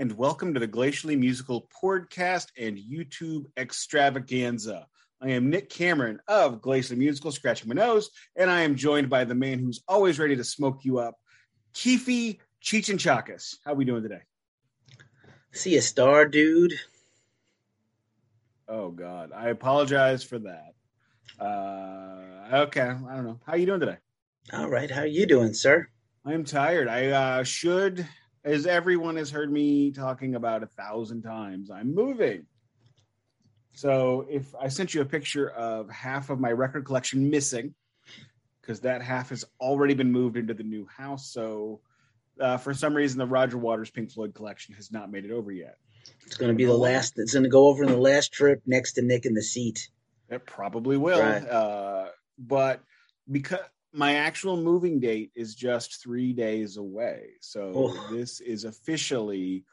and welcome to the Glacially Musical podcast and YouTube extravaganza. I am Nick Cameron of Glacially Musical, scratching my nose, and I am joined by the man who's always ready to smoke you up, Keefe Chichinchakas. How are we doing today? See a star, dude. Oh God, I apologize for that. Uh, okay, I don't know. How you doing today? All right, how are you doing, sir? I am tired. I uh, should, as everyone has heard me talking about a thousand times, I'm moving. So if I sent you a picture of half of my record collection missing, because that half has already been moved into the new house. So uh, for some reason, the Roger Waters Pink Floyd collection has not made it over yet. It's going to be the last. It's going to go over in the last trip next to Nick in the seat. It probably will. Right. Uh, but because my actual moving date is just three days away. So Oh. this is officially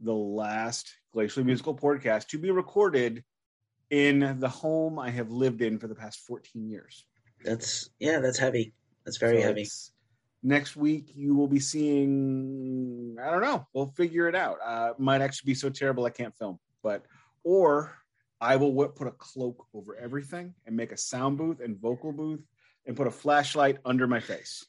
the last Glacially Musical podcast to be recorded in the home I have lived in for the past 14 years. That's yeah, that's heavy. That's very So heavy. Next week you will be seeing. I don't know. We'll figure it out. Uh, might actually be so terrible I can't film, but or I will put a cloak over everything and make a sound booth and vocal booth and put a flashlight under my face.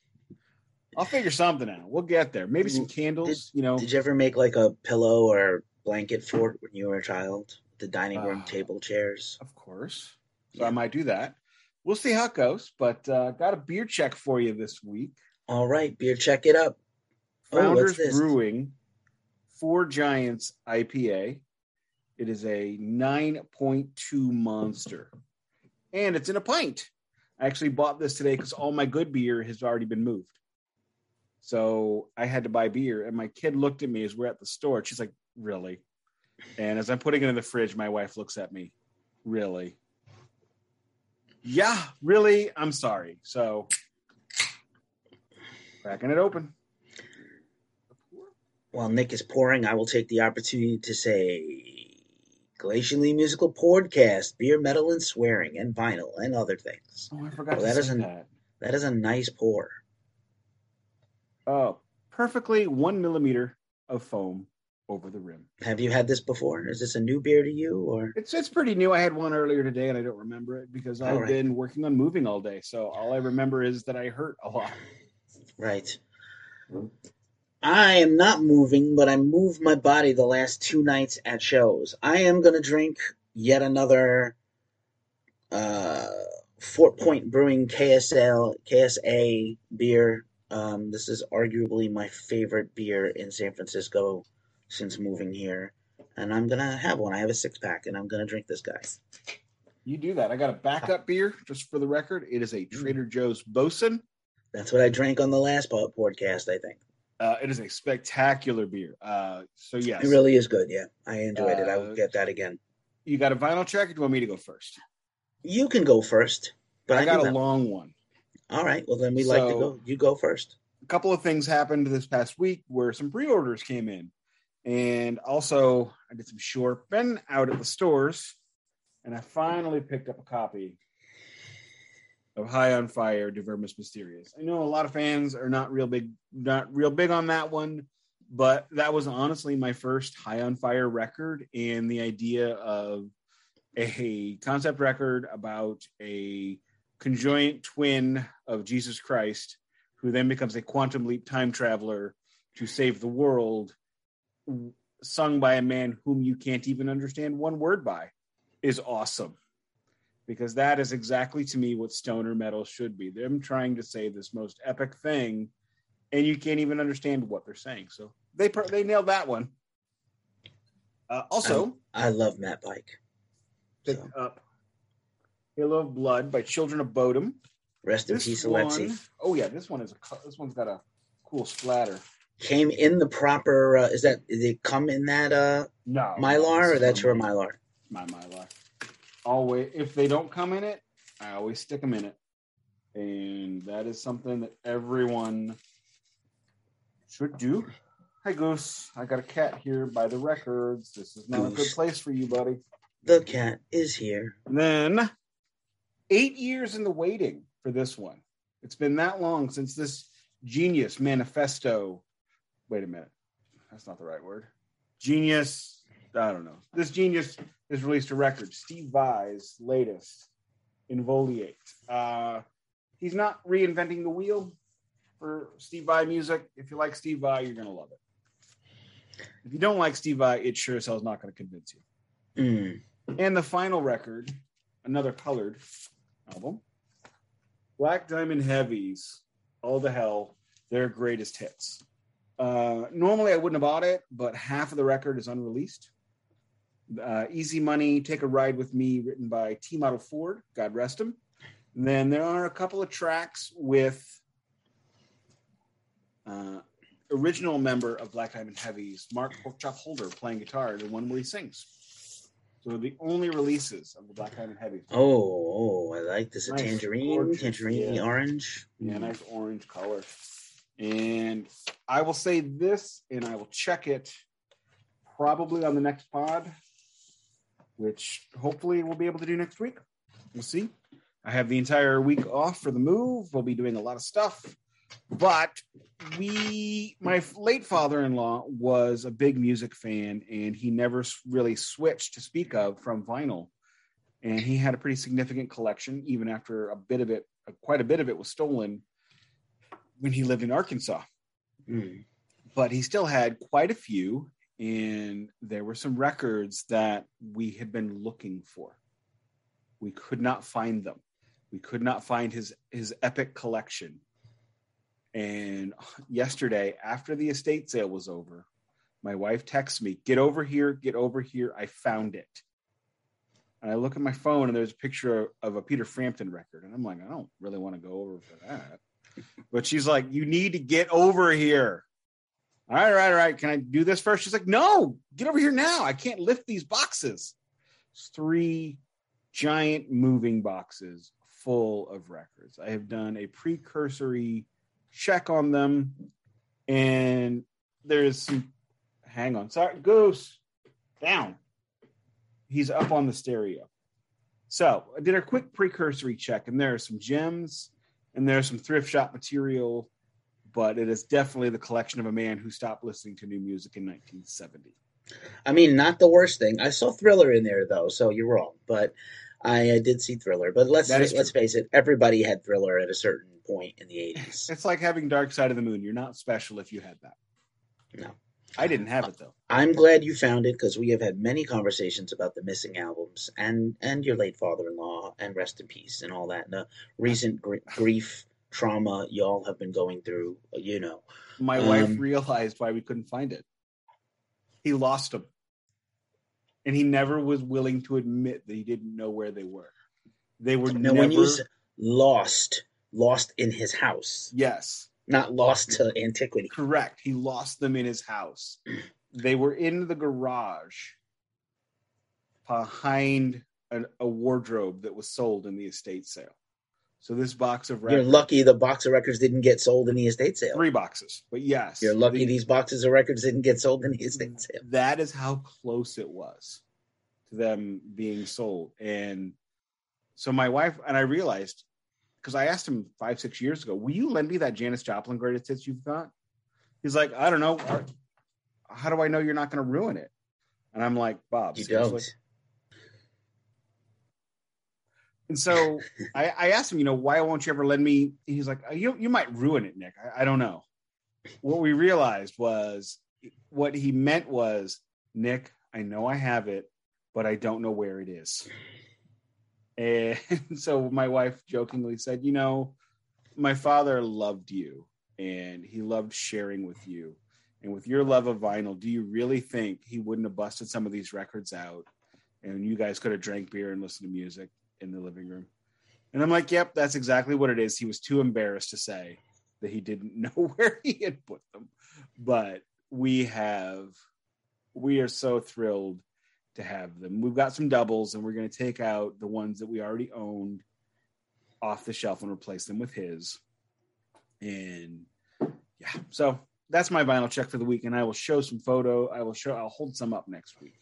I'll figure something out. We'll get there. Maybe some candles. you know, Did you ever make like a pillow or blanket fort when you were a child? The dining room Ah. table chairs. of course. So Yeah. I might do that. We'll see how it goes. But uh, got a beer check for you this week. All right, beer, check it up. Oh, Founders what's this? Brewing Four Giants IPA. It is a 9.2 monster. And it's in a pint. I actually bought this today because all my good beer has already been moved. So I had to buy beer. And my kid looked at me as we're at the store. She's like, Really? And as I'm putting it in the fridge, my wife looks at me, Really? Yeah, really? I'm sorry. So cracking it open. While Nick is pouring, I will take the opportunity to say Glacially Musical Podcast, beer, metal, and swearing, and vinyl, and other things. Oh, I forgot to that say isn't- that. That is a nice pour. Oh, perfectly one millimeter of foam over the rim. Have you had this before? Is this a new beer to you, or It's it's pretty new. I had one earlier today, and I don't remember it because I've right. been working on moving all day. So all I remember is that I hurt a lot. right? I am not moving, but I moved my body the last two nights at shows. I am gonna drink yet another uh, Fort Point Brewing KSL KSA beer. Um, this is arguably my favorite beer in San Francisco since moving here, and I'm gonna have one. I have a six pack, and I'm gonna drink this guy. You do that. I got a backup beer just for the record. It is a Trader Joe's Boatswain. That's what I drank on the last podcast. I think Uh, it is a spectacular beer. Uh, so yes, it really is good. Yeah, I enjoyed it. I Uh, will get that again. you got a vinyl check. Or do you want me to go first? You can go first, but I, I got a have- long one. All right. Well, then we like to go. You go first. a couple of things happened this past week where some pre-orders came in and also i did some shopping out at the stores and i finally picked up a copy of high on fire De Vermis Mysteriis i know a lot of fans are not real big not real big on that one but that was honestly my first high on fire record and the idea of a concept record about a conjoint twin of jesus christ who then becomes a quantum leap time traveler to save the world, sung by a man whom you can't even understand one word by, is awesome. Because that is exactly to me what stoner metal should be. Them trying to say this most epic thing, and you can't even understand what they're saying. So they they nailed that one. Uh, also, I love Matt Pike. picked So, up Halo of Blood by Children of Bodom. rest in This peace, one, Alexi. oh yeah, this one is a this one's got a cool splatter. Came in the proper. Uh, is that? Did it come in that uh, No, mylar, or that's your mylar? My mylar. Always, if they don't come in it, I always stick them in it, and that is something that everyone should do. Hi Goose, I got a cat here by the records. This is not a good place for you, buddy. The cat is here. Then eight years in the waiting for this one. It's been that long since this genius manifesto. Wait a minute. That's not the right word. Genius. I don't know. This genius has released a record. Steve Vai's latest, Inviolate. Uh, he's not reinventing the wheel for Steve Vai music. If you like Steve Vai, you're gonna love it. If you don't like Steve Vai, it sure as hell is not going to convince you. Mm. And the final record, another colored album, Black Diamond Heavies, All the Hell, their greatest hits. Uh, normally I wouldn't have bought it, but half of the record is unreleased. Uh, Easy Money, Take a Ride with Me, written by T Model Ford, God rest him. And then there are a couple of tracks with uh, original member of Black Diamond Heavies, Mark Porkchop Holder, playing guitar, the one where he sings. So the only releases of the Black Diamond Heavies. Oh, oh, I like this. A tangerine, gorgeous, tangerine yeah. orange. Yeah, nice orange color. And I will say this, and I will check it probably on the next pod, which hopefully we'll be able to do next week. We'll see. I have the entire week off for the move. We'll be doing a lot of stuff. But we, my late father in law was a big music fan, and he never really switched to speak of from vinyl. And he had a pretty significant collection, even after a bit of it, quite a bit of it was stolen when he lived in Arkansas. Mm. But he still had quite a few, and there were some records that we had been looking for. We could not find them. We could not find his his epic collection. And yesterday, after the estate sale was over, my wife texts me, "Get over here! Get over here! I found it." And I look at my phone, and there's a picture of a Peter Frampton record, and I'm like, I don't really want to go over for that. But she's like, "You need to get over here." All right, all right, all right. Can I do this first? She's like, "No, get over here now. I can't lift these boxes." It's three giant moving boxes full of records. I have done a precursory check on them, and there's some. Hang on, sorry, Goose, down. He's up on the stereo. So I did a quick precursory check, and there are some gems, and there's some thrift shop material, but it is definitely the collection of a man who stopped listening to new music in 1970. I mean, not the worst thing. I saw Thriller in there though, so you're wrong. But I, uh did see Thriller. But let's let's face it, everybody had Thriller at a certain point in the '80s. It's like having Dark Side of the Moon. You're not special if you had that. No. I didn't have it though. I'm glad you found it because we have had many conversations about the missing albums and and your late father-in-law and rest in peace and all that and the recent gr- grief trauma y'all have been going through. You know, My wife Um, realized why we couldn't find it. He lost them. And he never was willing to admit that he didn't know where they were. They were now never when you lost, lost in his house, Yes, not lost to antiquity. correct. He lost them in his house. They were in the garage behind a, a wardrobe that was sold in the estate sale. So this box of records. You're lucky the box of records didn't get sold in the estate sale. three boxes, but yes, You're lucky the- these boxes of records didn't get sold in the estate mm, sale. that is how close it was to them being sold. And so my wife and I realized because I asked him five, six years ago, will you lend me that Janis Joplin greatest hits you've got? He's like, I don't know. How do I know you're not going to ruin it? And I'm like, Bob, You seriously? don't. And so I, I asked him, you know, why won't you ever lend me? He's like, you you might ruin it, Nick. I, I don't know. What we realized was what he meant was, Nick, I know I have it, but I don't know where it is. And so my wife jokingly said, you know, my father loved you and he loved sharing with you. And with your love of vinyl, do you really think he wouldn't have busted some of these records out and you guys could have drank beer and listened to music in the living room? And I'm like, yep, that's exactly what it is. He was too embarrassed to say that he didn't know where he had put them. But we have, we are so thrilled to have them. We've got some doubles and we're going to take out the ones that we already owned off the shelf and replace them with his. And yeah, so that's my vinyl check for the week. And I will show some photo. I will show, I'll hold some up next week.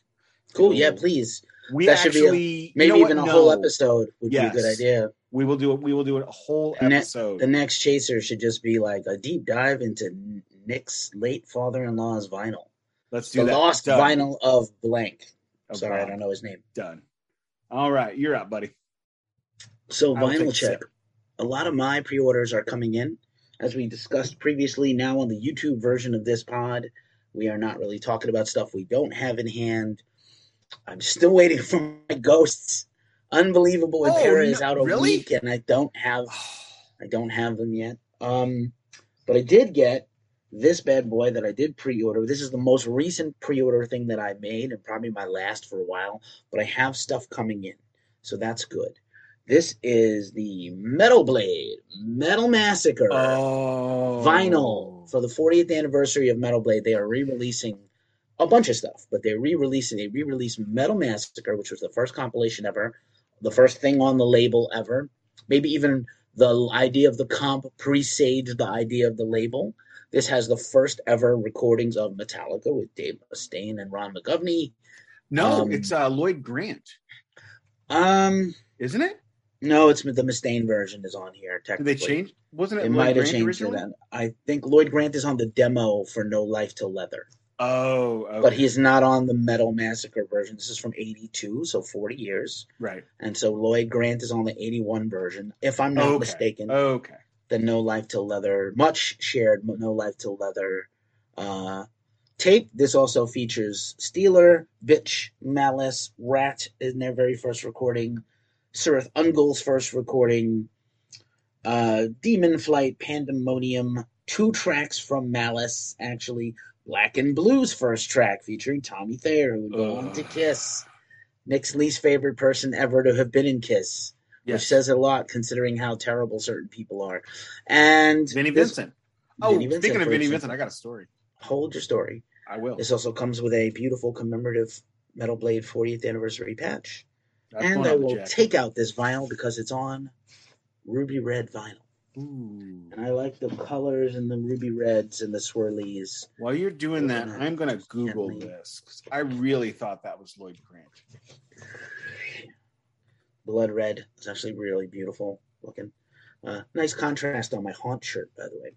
Cool. Yeah, please. We That should be a- actually, you Maybe know even a whole No. episode would be a good idea. We will do it. We will do a whole Ne- episode. The next chaser should just be like a deep dive into Nick's late father-in-law's vinyl. Let's do the that. lost Done. vinyl of blank. Of Sorry, I don't know his name. Done. All right, you're up, buddy. So I will take vinyl check. A lot of my pre-orders are coming in, as we discussed previously. Now on the YouTube version of this pod, we are not really talking about stuff we don't have in hand. I'm still waiting for my ghosts. Unbelievable Oh, Impera is no- out a really? week, and I don't have I don't have them yet. Um, but I did get this bad boy that I did pre-order. This is the most recent pre-order thing that I made, and probably my last for a while. But I have stuff coming in, so that's good. This is the Metal Blade Metal Massacre Oh, vinyl for the 40th anniversary of Metal Blade. They are re-releasing a bunch of stuff, but they're re-releasing. They re-released Metal Massacre, which was the first compilation ever, the first thing on the label ever. Maybe even the idea of the comp presaged the idea of the label. This has the first ever recordings of Metallica with Dave Mustaine and Ron McGovney. No, Um, it's uh, Lloyd Grant, Um, isn't it? no, it's the Mustaine version is on here. Did Technically, they change? Wasn't it? It might have changed it. originally? then. I think Lloyd Grant is on the demo for No Life Till Leather. Oh, okay. but he's not on the Metal Massacre version. This is from '82, so 40 years, right. and so Lloyd Grant is on the '81 version. If I'm not okay. mistaken, Okay. the No Life Till Leather, much shared No Life Till Leather uh, tape. This also features Steeler, Bitch, Malice, Ratt in their very first recording, Cirith Ungol's first recording, uh, Demon Flight, Pandemonium, two tracks from Malice, actually. Black and Blue's first track featuring Tommy Thayer, who would go on to Kiss. Nick's least favorite person ever to have been in Kiss Yes. which says a lot considering how terrible certain people are. And Vinnie Vincent. Oh, Vinnie speaking of Vinnie. Vincent, I got a story. hold your story. I will. This also comes with a beautiful commemorative Metal Blade 40th anniversary patch. That's and I will take out this vinyl because it's on ruby red vinyl. Ooh. And I like the colors and the ruby reds and the swirlies. While you're doing that, I'm going to Google this I really thought that was Lloyd Grant. Blood red is actually really beautiful looking. Uh, nice contrast on my haunt shirt, by the way.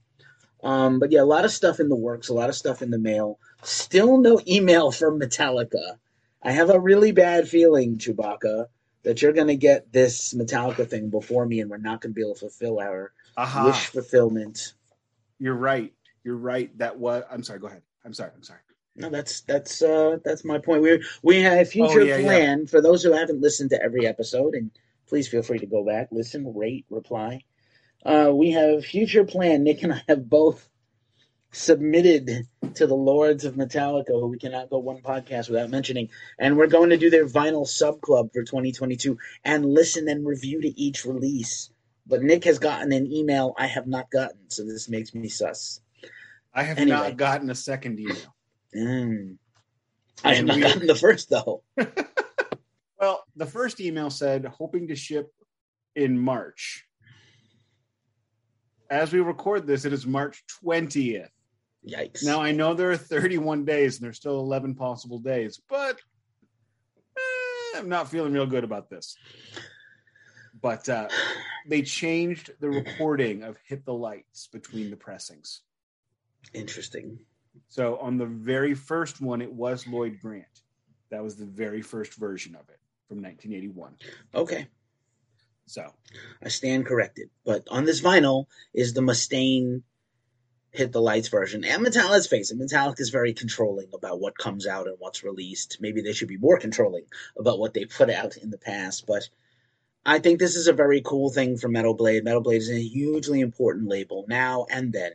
Um, but yeah, a lot of stuff in the works, a lot of stuff in the mail. Still no email from Metallica. I have a really bad feeling, Chewbacca, that you're going to get this Metallica thing before me, and we're not going to be able to fulfill our Aha. wish fulfillment. You're right. You're right. That was. I'm sorry. Go ahead. I'm sorry. I'm sorry. No, that's that's uh, that's my point. We we have a future Oh, yeah, yeah. plan for those who haven't listened to every episode, and please feel free to go back, listen, rate, reply. Uh, we have future plan. Nick and I have both submitted to the Lords of Metallica, who we cannot go one podcast without mentioning, and we're going to do their vinyl sub club for 2022 and listen and review to each release. But Nick has gotten an email I have not gotten, so this makes me sus. I have Anyway. not gotten a second email. Mm. I have not we- gotten the first though. Well, the first email said hoping to ship in March. As we record this, it is March 20th. Yikes! Now I know there are 31 days and there's still 11 possible days, but eh, I'm not feeling real good about this. But uh, they changed the recording of "Hit the Lights" between the pressings. Interesting. So on the very first one, it was Lloyd Grant. That was the very first version of it from 1981. Okay, So I stand corrected. But on this vinyl is the Mustaine hit the lights version. And Metallica, let's face it, Metallica is very controlling about what comes out and what's released. Maybe they should be more controlling about what they put out in the past. But I think this is a very cool thing for Metal Blade. Metal Blade is a hugely important label now and then.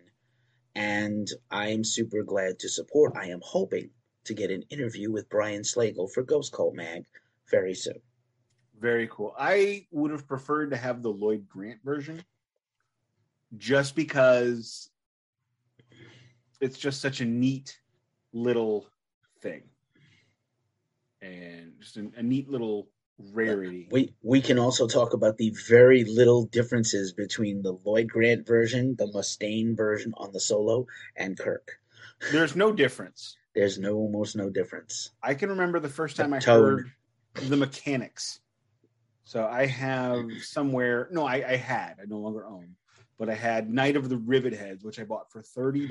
And I am super glad to support. I am hoping to get an interview with Brian Slagel for Ghost Cult Mag very soon. very cool. I would have preferred to have the Lloyd Grant version, just because it's just such a neat little thing, and just a, a neat little rarity. We we can also talk about the very little differences between the Lloyd Grant version, the Mustaine version on the solo, and Kirk. There's no difference. There's no almost no difference. I can remember the first The time I tone. heard the Mechanix. So I have somewhere, no, I, I had, I no longer own, but I had Night of the Rivet Heads, which I bought for $30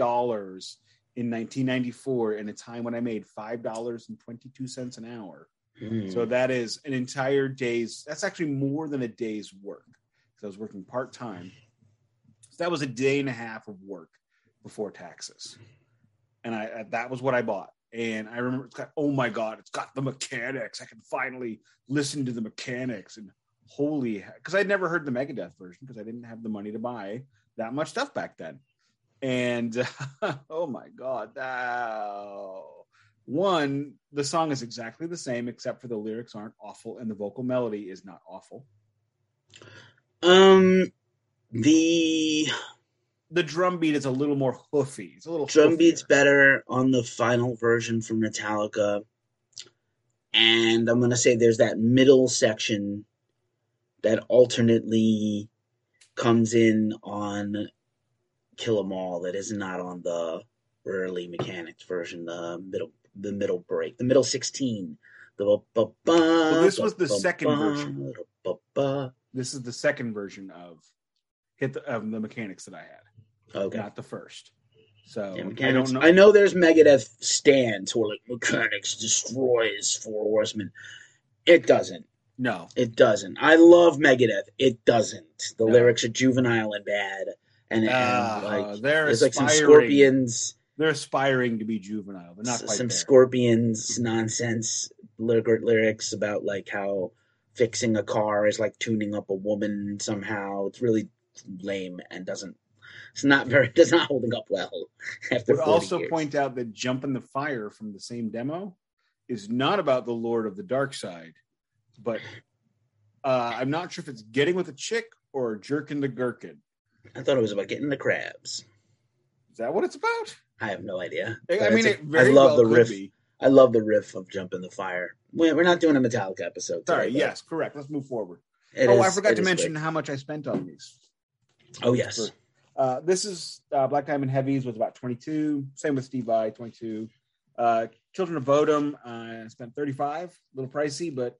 in 1994 in a time when I made five dollars and 22 cents an hour. Mm. So that is an entire day's. That's actually more than a day's work. because I was working part time. So that was a day and a half of work before taxes, and I that was what I bought. And I remember it's got oh my god, it's got the Mechanix. I can finally listen to the Mechanix and holy because I'd never heard the Megadeth version because I didn't have the money to buy that much stuff back then. And oh my god, that one the song is exactly the same except for the lyrics aren't awful and the vocal melody is not awful. Um, the The drum beat is a little more hoofy. It's a little drum hoofier. beat's better on the final version from Metallica, and I'm gonna say there's that middle section that alternately comes in on Kill 'Em All that is not on the early Mechanix version, the middle the middle break, the middle 16. The ba- ba- ba- this was the second version. ba- ba- This is the second version of hit the, of the Mechanix that I had, Okay. not the first. So Yeah, I don't I know. know. there's Megadeth stands who are like Mechanix destroys Four Horsemen. It doesn't. No, It doesn't. I love Megadeth. It doesn't. The No. lyrics are juvenile and bad, and, and Ah, like there's like some scorpions, They're aspiring to be juvenile, but not s- quite some there. scorpions nonsense lyrics about like how fixing a car is like tuning up a woman somehow. It's really lame and doesn't. It's not very. Does not holding up well after. would 40 also years. point out that Jump in the Fire from the same demo is not about the Lord of the Dark Side, but uh, I'm not sure if it's getting with a chick or jerking the gherkin. I thought it was about getting the crabs. Is that what it's about? I have no idea. I mean, very I love well the could riff. be. I love the riff of "Jump in the Fire." We're not doing a Metallica episode. Sorry, today, but yes, correct. Let's move forward. oh, is- I forgot to mention great. how much I spent on these. Oh yes, Uh, this is uh, Black Diamond Heavies was about 22. Same with Steve Vai, 22. Uh, Children of Bodom, I spent 35. A little pricey, but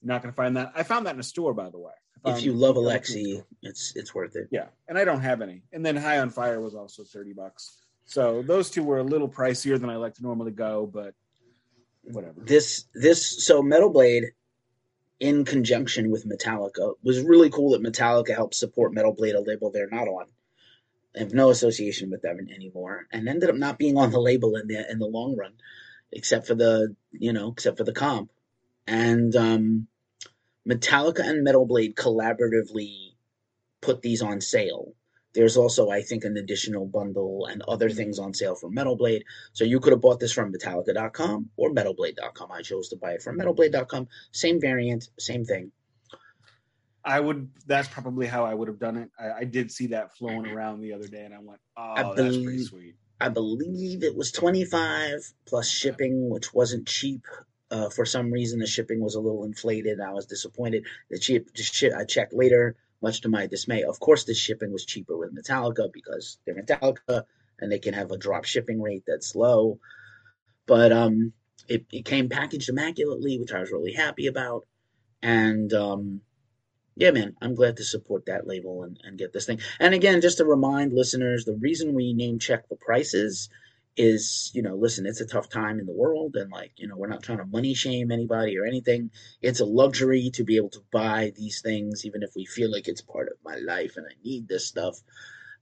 you're not going to find that. I found that in a store, by the way. If you love I looked in the Alexi, it's it's worth it. yeah, and I don't have any. And then High on Fire was also 30 bucks. So those two were a little pricier than I like to normally go, but whatever. This this so Metal Blade, in conjunction with Metallica, was really cool that Metallica helped support Metal Blade, a label they're not on. I have no association with them anymore, and ended up not being on the label in the in the long run, except for the you know except for the comp, and um, Metallica and Metal Blade collaboratively put these on sale. There's also, I think, an additional bundle and other things on sale for Metal Blade. So you could have bought this from Metallica.com or MetalBlade.com. I chose to buy it from MetalBlade.com. Same variant, same thing. I would. That's probably how I would have done it. I, I did see that flowing around the other day, and I went, "Oh, that's pretty sweet." I believe it was 25 plus shipping, which wasn't cheap. Uh, for some reason, the shipping was a little inflated. I was disappointed. The cheap, just shit. I checked later, much to my dismay. Of course, the shipping was cheaper with Metallica because they're Metallica and they can have a drop shipping rate that's low. But um, it, it came packaged immaculately, which I was really happy about. And um, yeah, man, I'm glad to support that label and, and get this thing. And again, just to remind listeners, the reason we name check the prices is, you know, listen, it's a tough time in the world, and like, you know, we're not trying to money shame anybody or anything. It's a luxury to be able to buy these things, even if we feel like it's part of my life and I need this stuff.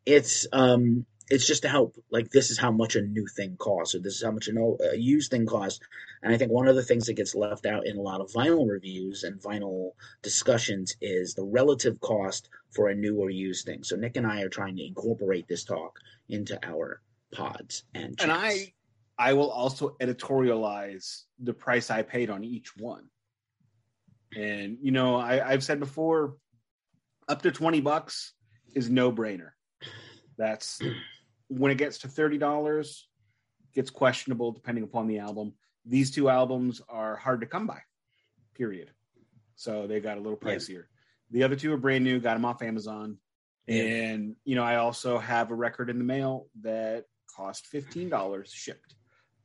It's um, it's just to help. Like, this is how much a new thing costs, or this is how much a, no- a used thing costs. And I think one of the things that gets left out in a lot of vinyl reviews and vinyl discussions is the relative cost for a new or used thing. So Nick and I are trying to incorporate this talk into our pods and and. I I will also editorialize the price I paid on each one. And you know, I, I've said before, up to twenty bucks is no brainer. That's when it gets to thirty dollars, gets questionable depending upon the album. These two albums are hard to come by. Period. So they got a little Yeah. pricier. The other two are brand new. Got them off Amazon. Yeah. And you know, I also have a record in the mail that cost fifteen dollars shipped.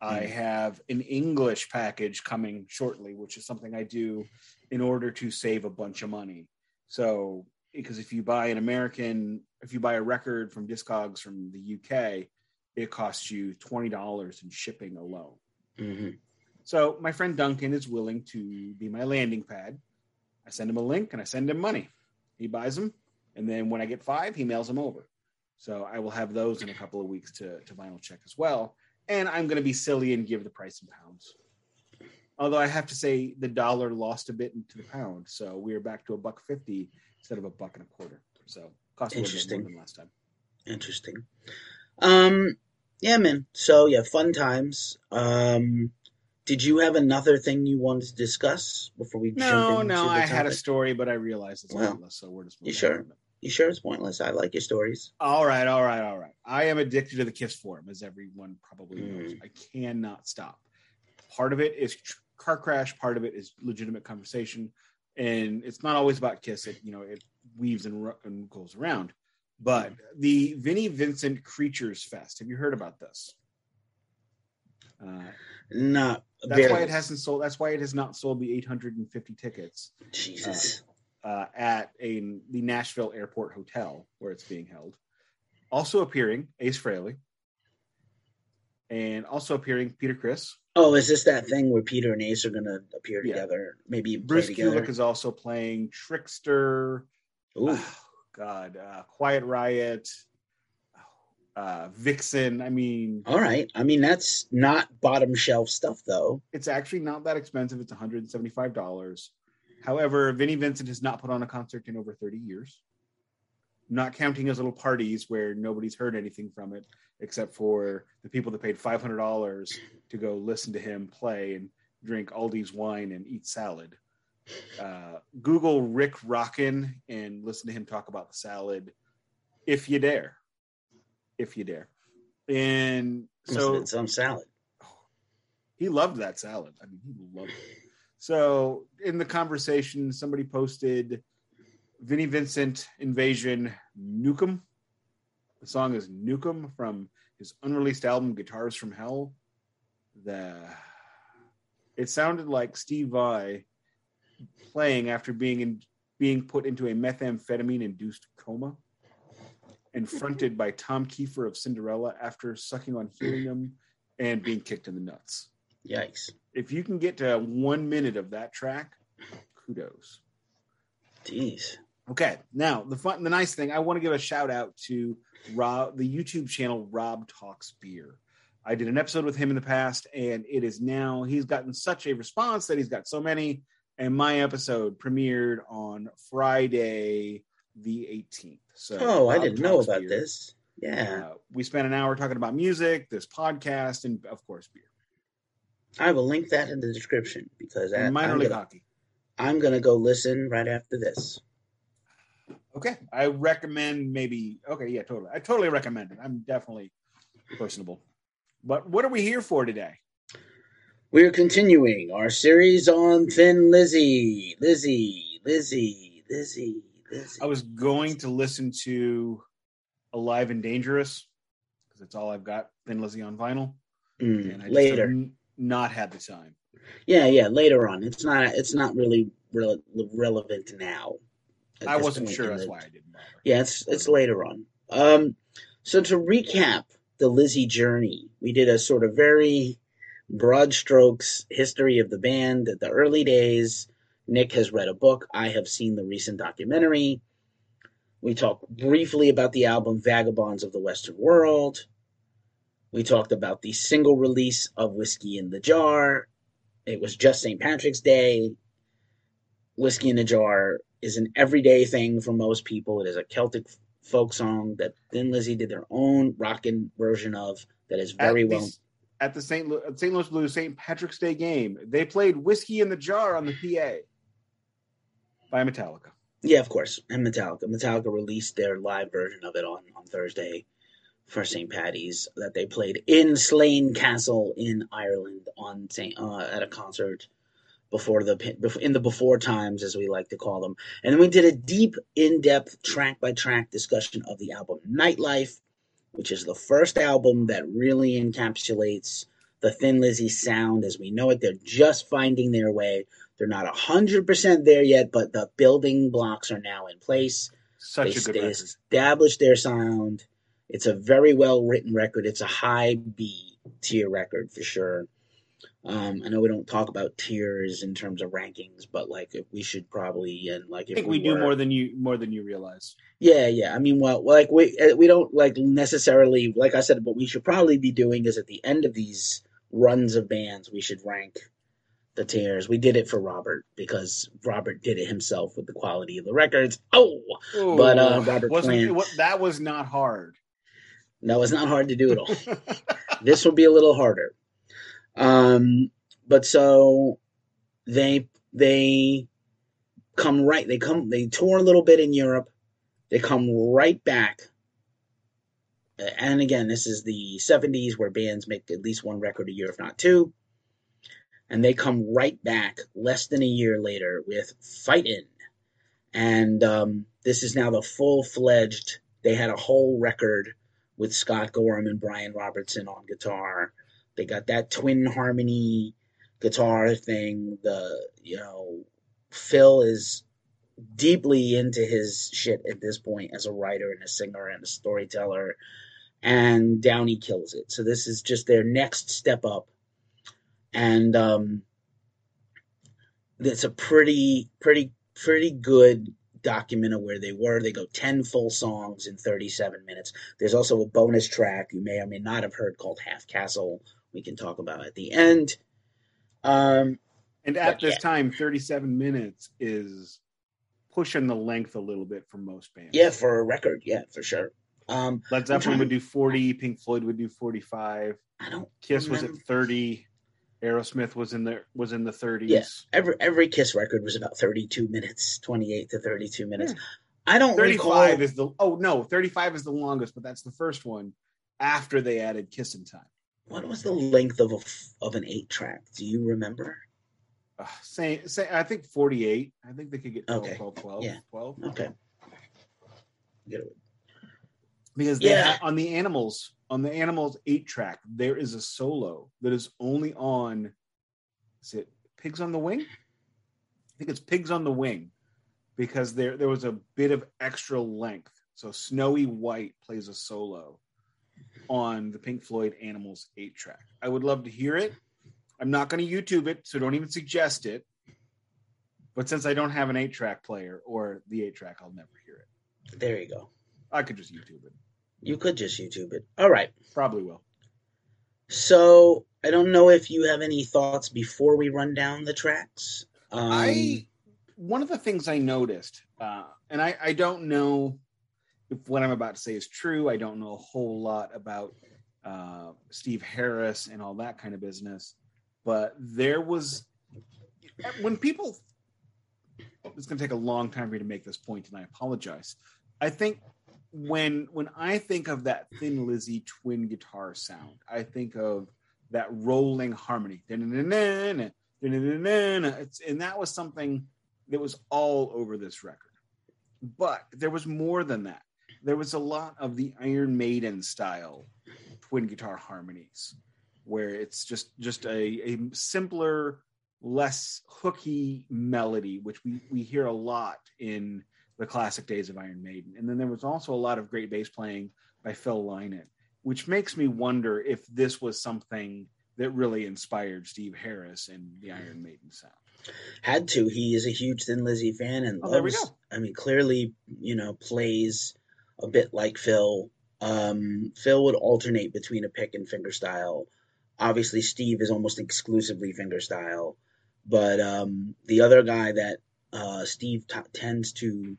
I Mm. have an English package coming shortly, which is something I do in order to save a bunch of money. So, because if you buy an American, if you buy a record from Discogs from the UK, it costs you $20 in shipping alone. hmm So my friend Duncan is willing to be my landing pad. I send him a link and I send him money. He buys them, and then when I get five, he mails them over. So I will have those in a couple of weeks to, to vinyl check as well. And I'm going to be silly and give the price in pounds. Although I have to say the dollar lost a bit into the pound, so we are back to a buck fifty instead of a buck and a quarter. So cost a little bit Interesting. more than last time. Interesting. Um, yeah, man. So yeah, fun times. Um, did you have another thing you wanted to discuss before we jump No, into no, the I had a story, but I realized it's Well, pointless, so we're just you sure? on. You sure it's pointless? I like your stories. All right, all right, all right. I am addicted to the Kiss forum, as everyone probably Mm. knows. I cannot stop. Part of it is car crash. Part of it is legitimate conversation, and it's not always about Kiss. It you know it weaves and, ru- and goes around. But the Vinnie Vincent Creatures Fest. Have you heard about this? Uh, Not that's barely. why it hasn't sold. That's why it has not sold the 850 tickets Jesus. uh, at a the Nashville Airport Hotel where it's being held. Also appearing Ace Frehley, and also appearing Peter Criss. oh, is this that thing where Peter and Ace are gonna appear Yeah. together? Maybe play Bruce. Kulick is also playing Trickster. Ooh, oh, God, uh, Quiet Riot, uh, Vixen. I mean, all right. I mean, that's not bottom shelf stuff, though. it's actually not that expensive. It's $175. However, Vinnie Vincent has not put on a concert in over 30 years. Not counting his little parties where nobody's heard anything from it except for the people that paid $500 to go listen to him play and drink Aldi's wine and eat salad. Uh, Google Rick Rockin and listen to him talk about the salad if you dare. If you dare. And So so some salad. he loved that salad. I mean, he loved it. So in the conversation, somebody posted Vinnie Vincent Invasion Nukem. The song is Nukem from his unreleased album Guitars from Hell. The it sounded like Steve Vai playing after being in, being put into a methamphetamine induced coma and fronted by Tom Keifer of Cinderella after sucking on helium and being kicked in the nuts Yikes. If you can get to one minute of that track, kudos. Jeez. Okay, now the fun, the nice thing, I want to give a shout out to Rob, the YouTube channel Rob Talks Beer. I did an episode with him in the past, and it is now he's gotten such a response that he's got so many. And my episode premiered on Friday the 18th. So, Oh, I didn't know about Beer. this. Yeah. Uh, we spent an hour talking about music, this podcast, and of course beer I will link that in the description because and minor I'm, league gonna, hockey. I'm gonna go listen right after this. Okay. I recommend maybe okay, yeah, totally. I totally recommend it. I'm definitely personable. But what are we here for today? We're continuing our series on Thin Lizzy. Lizzy, Lizzy, Lizzy, Lizzy. I was going to listen to Alive and Dangerous because that's all I've got Thin Lizzy on vinyl. Mm, And I later. n- not had the time. Yeah, yeah, later on. It's not it's not really rele- relevant now. I wasn't sure that's the- why I didn't bother. Yeah, it's it's later on. Um, so to recap the Lizzy journey, we did a sort of very broad strokes history of the band at the early days. Nick has read a book. I have seen the recent documentary. We talked briefly about the album Vagabonds of the Western World. We talked about the single release of Whiskey in the Jar. It was just St. Patrick's Day. Whiskey in the Jar is an everyday thing for most people. It is a Celtic folk song that Thin Lizzy did their own rockin' version of that is very at well. the, at the St. Lu- St. Louis Blues St. Patrick's Day game. They played Whiskey in the Jar on the PA by Metallica. Yeah, of course. And Metallica. Metallica released their live version of it on, on Thursday for St. Patty's that they played in Slane Castle in Ireland on Saint uh, at a concert before the in the before times as we like to call them. And then we did a deep in-depth track by track discussion of the album Nightlife, which is the first album that really encapsulates the Thin Lizzy sound as we know it. They're just finding their way. They're not 100% there yet, but the building blocks are now in place. Such they, a good they record. established their sound. It's a very well written record. It's a high B tier record for sure. Um, I know we don't talk about tiers in terms of rankings, but like we should probably and like I think we, we do more than you more than you realize. Yeah, yeah. I mean, well, like we uh, we don't like necessarily like I said, what we should probably be doing is at the end of these runs of bands, we should rank the tiers. We did it for Robert because Robert did it himself with the quality of the records. Oh, Ooh, but uh, Robert wasn't Plant, that was not hard. No, it's not hard to do it all. this will be a little harder. Um, but so they they come right. They come. They tour a little bit in Europe. They come right back. And again, this is the '70s where bands make at least one record a year, if not two. And they come right back less than a year later with Fightin'. And um, this is now the full fledged. They had a whole record with Scott Gorham and Brian Robertson on guitar. They got that twin harmony guitar thing. The you know, Phil is deeply into his shit at this point as a writer and a singer and a storyteller, and Downey kills it. So this is just their next step up, and um, it's a pretty, pretty, pretty good document of where they were. They go 10 full songs in 37 minutes. There's also a bonus track you may or may not have heard called Half-Caste, we can talk about at the end. Um, and at this yeah. time, 37 minutes is pushing the length a little bit for most bands. Yeah, for a record. Yeah, for sure. Um, Led Zeppelin would do 40. Pink Floyd would do 45. I don't. Kiss remember. was at 30. Aerosmith was in the was in the 30s. Yeah, every every Kiss record was about 32 minutes, 28 to 32 minutes. Yeah. I don't 35 recall... is the oh no, 35 is the longest, but that's the first one after they added Kissin' Time what was the length of a of an eight track? Do you remember? Uh, say, say, I think 48. I think they could get 12, okay. 12, 12, yeah. 12. Okay. Get it. Because yeah. on the animals, on the animals eight track, there is a solo that is only on. Is it Pigs on the Wing? I think it's Pigs on the Wing, because there there was a bit of extra length. So Snowy White plays a solo on the Pink Floyd Animals 8 track. I would love to hear it. I'm not going to YouTube it, so don't even suggest it. But since I don't have an 8 track player or the 8 track, I'll never hear it. There you go. I could just YouTube it. You could just YouTube it. All right. Probably will. So I don't know if you have any thoughts before we run down the tracks. Um, I one of the things I noticed, uh, and I, I don't know if what I'm about to say is true. I don't know a whole lot about uh, Steve Harris and all that kind of business, but there was when people. It's going to take a long time for me to make this point, and I apologize. I think when when I think of that Thin Lizzy twin guitar sound, I think of that rolling harmony. It's, and that was something that was all over this record. But there was more than that there was a lot of the Iron Maiden style twin guitar harmonies, where it's just just a, a simpler, less hooky melody, which we we hear a lot in the classic days of Iron Maiden. And then there was also a lot of great bass playing by Phil Lynott, which makes me wonder if this was something that really inspired Steve Harris and the Iron Maiden sound. Had to. He is a huge Thin Lizzy fan and oh, loves, I mean, clearly, you know, plays a bit like Phil. Um, Phil would alternate between a pick and fingerstyle. Obviously, Steve is almost exclusively fingerstyle, but um, the other guy that uh, Steve t- tends to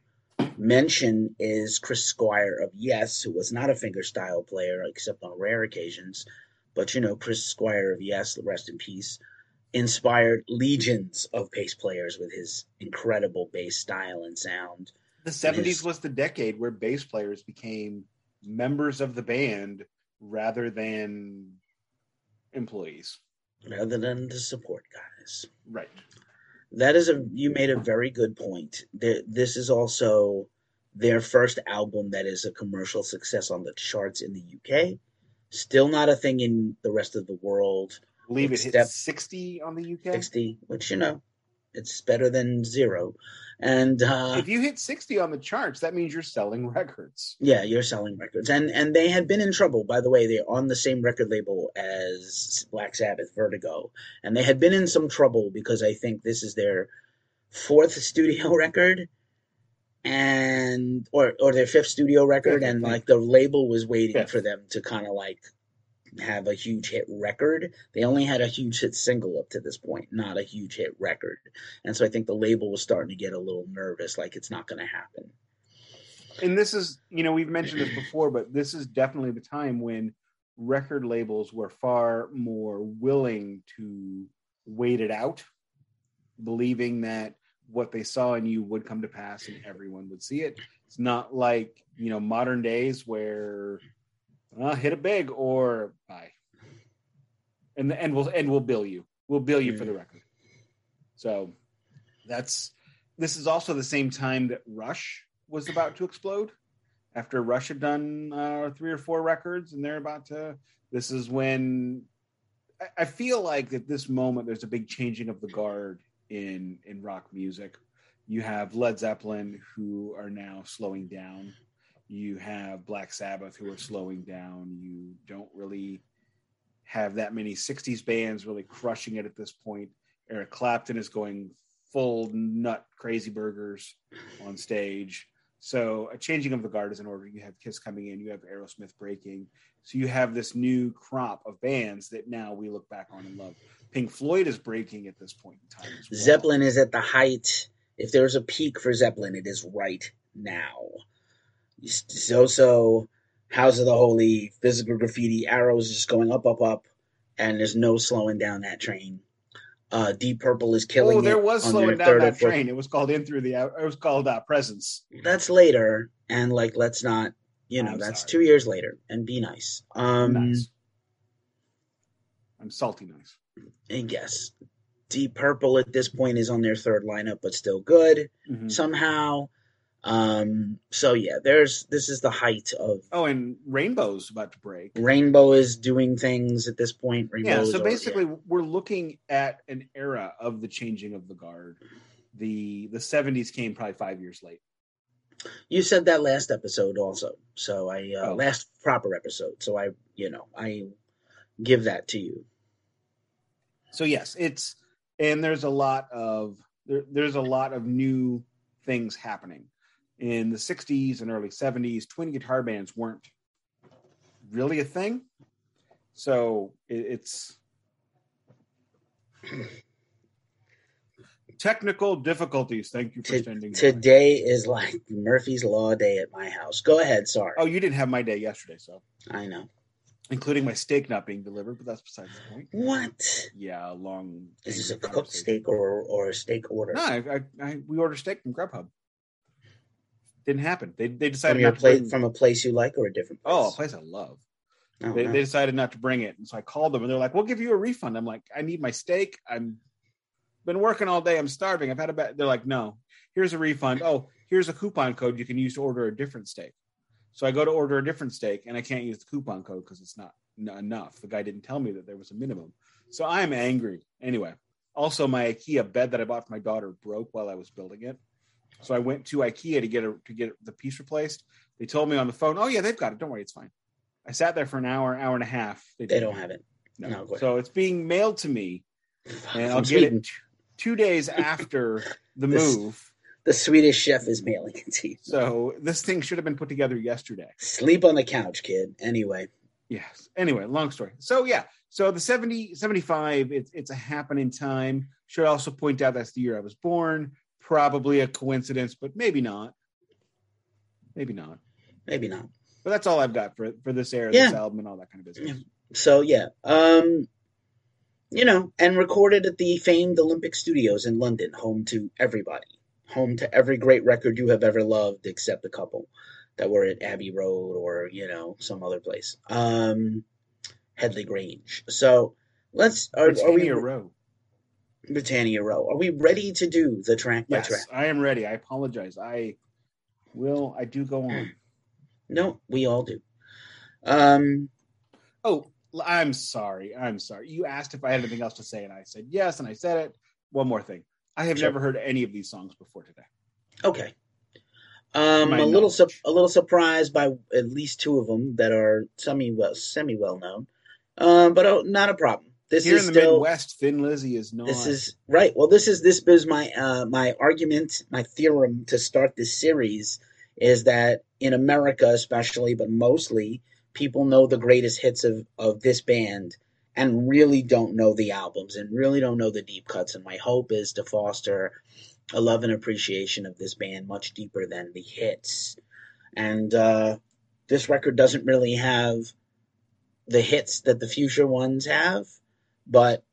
mention is Chris Squire of Yes, who was not a fingerstyle player except on rare occasions. But you know, Chris Squire of Yes, rest in peace, inspired legions of bass players with his incredible bass style and sound. The 70s was the decade where bass players became members of the band rather than employees. Rather than the support guys. Right that is a you made a very good point. This is also their first album that is a commercial success on the charts in the uk still not a thing in the rest of the world. I believe it hit 60 on the uk 60 which you know It's better than zero. And uh, if you hit 60 on the charts, that means you're selling records. Yeah, you're selling records. And and they had been in trouble, by the way. They're on the same record label as Black Sabbath, Vertigo. And they had been in some trouble because I think this is their fourth studio record and or or their fifth studio record and like the label was waiting for them to kind of like have a huge hit record. They only had a huge hit single up to this point, not a huge hit record. And so I think the label was starting to get a little nervous, like it's not going to happen. And this is, you know, we've mentioned this before, but this is definitely the time when record labels were far more willing to wait it out, believing that what they saw in you would come to pass and everyone would see it. It's not like, you know, modern days where well, hit it big or bye. And and we'll and we'll bill you. We'll bill you for the record. So that's this is also the same time that Rush was about to explode. After Rush had done uh, three or four records, and they're about to. This is when I, I feel like at this moment there's a big changing of the guard in in rock music. You have Led Zeppelin who are now slowing down you have Black Sabbath who are slowing down. You don't really have that many 60s bands really crushing it at this point. Eric Clapton is going full nut crazy burgers on stage. So a changing of the guard is in order. You have Kiss coming in, you have Aerosmith breaking. So you have this new crop of bands that now we look back on and love. Pink Floyd is breaking at this point in time. Well. Zeppelin is at the height. If there's a peak for Zeppelin, it is right now so so House of the Holy, physical graffiti, arrows just going up, up, up, and there's no slowing down that train. Uh, Deep Purple is killing. Oh, there was slowing down that train. It was called in through the. It was called uh, Presence. That's later, and like, let's not. You know, I'm that's sorry. two years later, and be nice. Um, nice. I'm salty nice. And yes, Deep Purple at this point is on their third lineup, but still good mm-hmm. somehow. Um, so yeah, there's this is the height of Oh, and Rainbow's about to break. Rainbow is doing things at this point. Rainbow yeah, so basically yeah. we're looking at an era of the changing of the guard. The the 70s came probably 5 years late. You said that last episode also. So I uh, oh. last proper episode. So I, you know, I give that to you. So yes, it's and there's a lot of there, there's a lot of new things happening in the 60s and early 70s, twin guitar bands weren't really a thing. So it, it's technical difficulties. Thank you for T- standing. Today is like Murphy's Law day at my house. Go ahead. Sorry. Oh, you didn't have my day yesterday, so I know. Including my steak not being delivered, but that's besides the point. What? Yeah, long. Is this a cooked steak or or a steak order? No, I, I, I we order steak from Grubhub. Didn't happen. They they decided from not to place, bring... from a place you like or a different place? Oh, a place I love. Oh, they, they decided not to bring it, and so I called them, and they're like, "We'll give you a refund." I'm like, "I need my steak. I'm been working all day. I'm starving. I've had a bad." They're like, "No, here's a refund. Oh, here's a coupon code you can use to order a different steak." So I go to order a different steak, and I can't use the coupon code because it's not enough. The guy didn't tell me that there was a minimum. So I'm angry. Anyway, also my IKEA bed that I bought for my daughter broke while I was building it. So I went to IKEA to get a, to get the piece replaced. They told me on the phone, "Oh yeah, they've got it. Don't worry, it's fine." I sat there for an hour, hour and a half. They, they don't have it. No. no so it's being mailed to me, and I'll get it two days after the move. The Swedish chef is mailing it to you. So this thing should have been put together yesterday. Sleep on the couch, kid. Anyway. Yes. Anyway, long story. So yeah. So the 70, 75, it's it's a happening time. Should also point out that's the year I was born probably a coincidence, but maybe not. Maybe not. Maybe not. But that's all I've got for for this era, yeah. this album, and all that kind of business. Yeah. So yeah, um, you know, and recorded at the famed Olympic Studios in London, home to everybody, home to every great record you have ever loved, except a couple that were at Abbey Road or you know some other place, um, Headley Grange. So let's are, are we Row. Britannia Row. Are we ready to do the track by yes, track? I am ready. I apologize. I will. I do go on. No, we all do. Um. Oh, I'm sorry. I'm sorry. You asked if I had anything else to say, and I said yes, and I said it. One more thing. I have Sure. never heard any of these songs before today. Okay. Um, a little su- a little surprised by at least two of them that are semi well semi well known, um, but uh, not a problem. This Here is in the still Midwest, Thin Lizzy is not. this is right. Well, this is this is my uh, my argument, my theorem to start this series is that in America, especially, but mostly, people know the greatest hits of of this band and really don't know the albums and really don't know the deep cuts. And my hope is to foster a love and appreciation of this band much deeper than the hits. And uh, this record doesn't really have the hits that the future ones have, but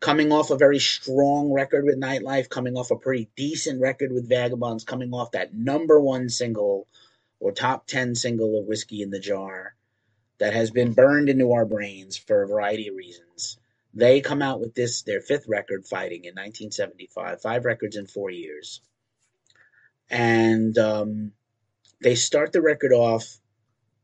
coming off a very strong record with Nightlife, coming off a pretty decent record with Vagabonds, coming off that number one single or top 10 single of Whiskey in the Jar that has been burned into our brains for a variety of reasons. They come out with this, their fifth record, Fighting, in 1975, five records in four years. And um, they start the record off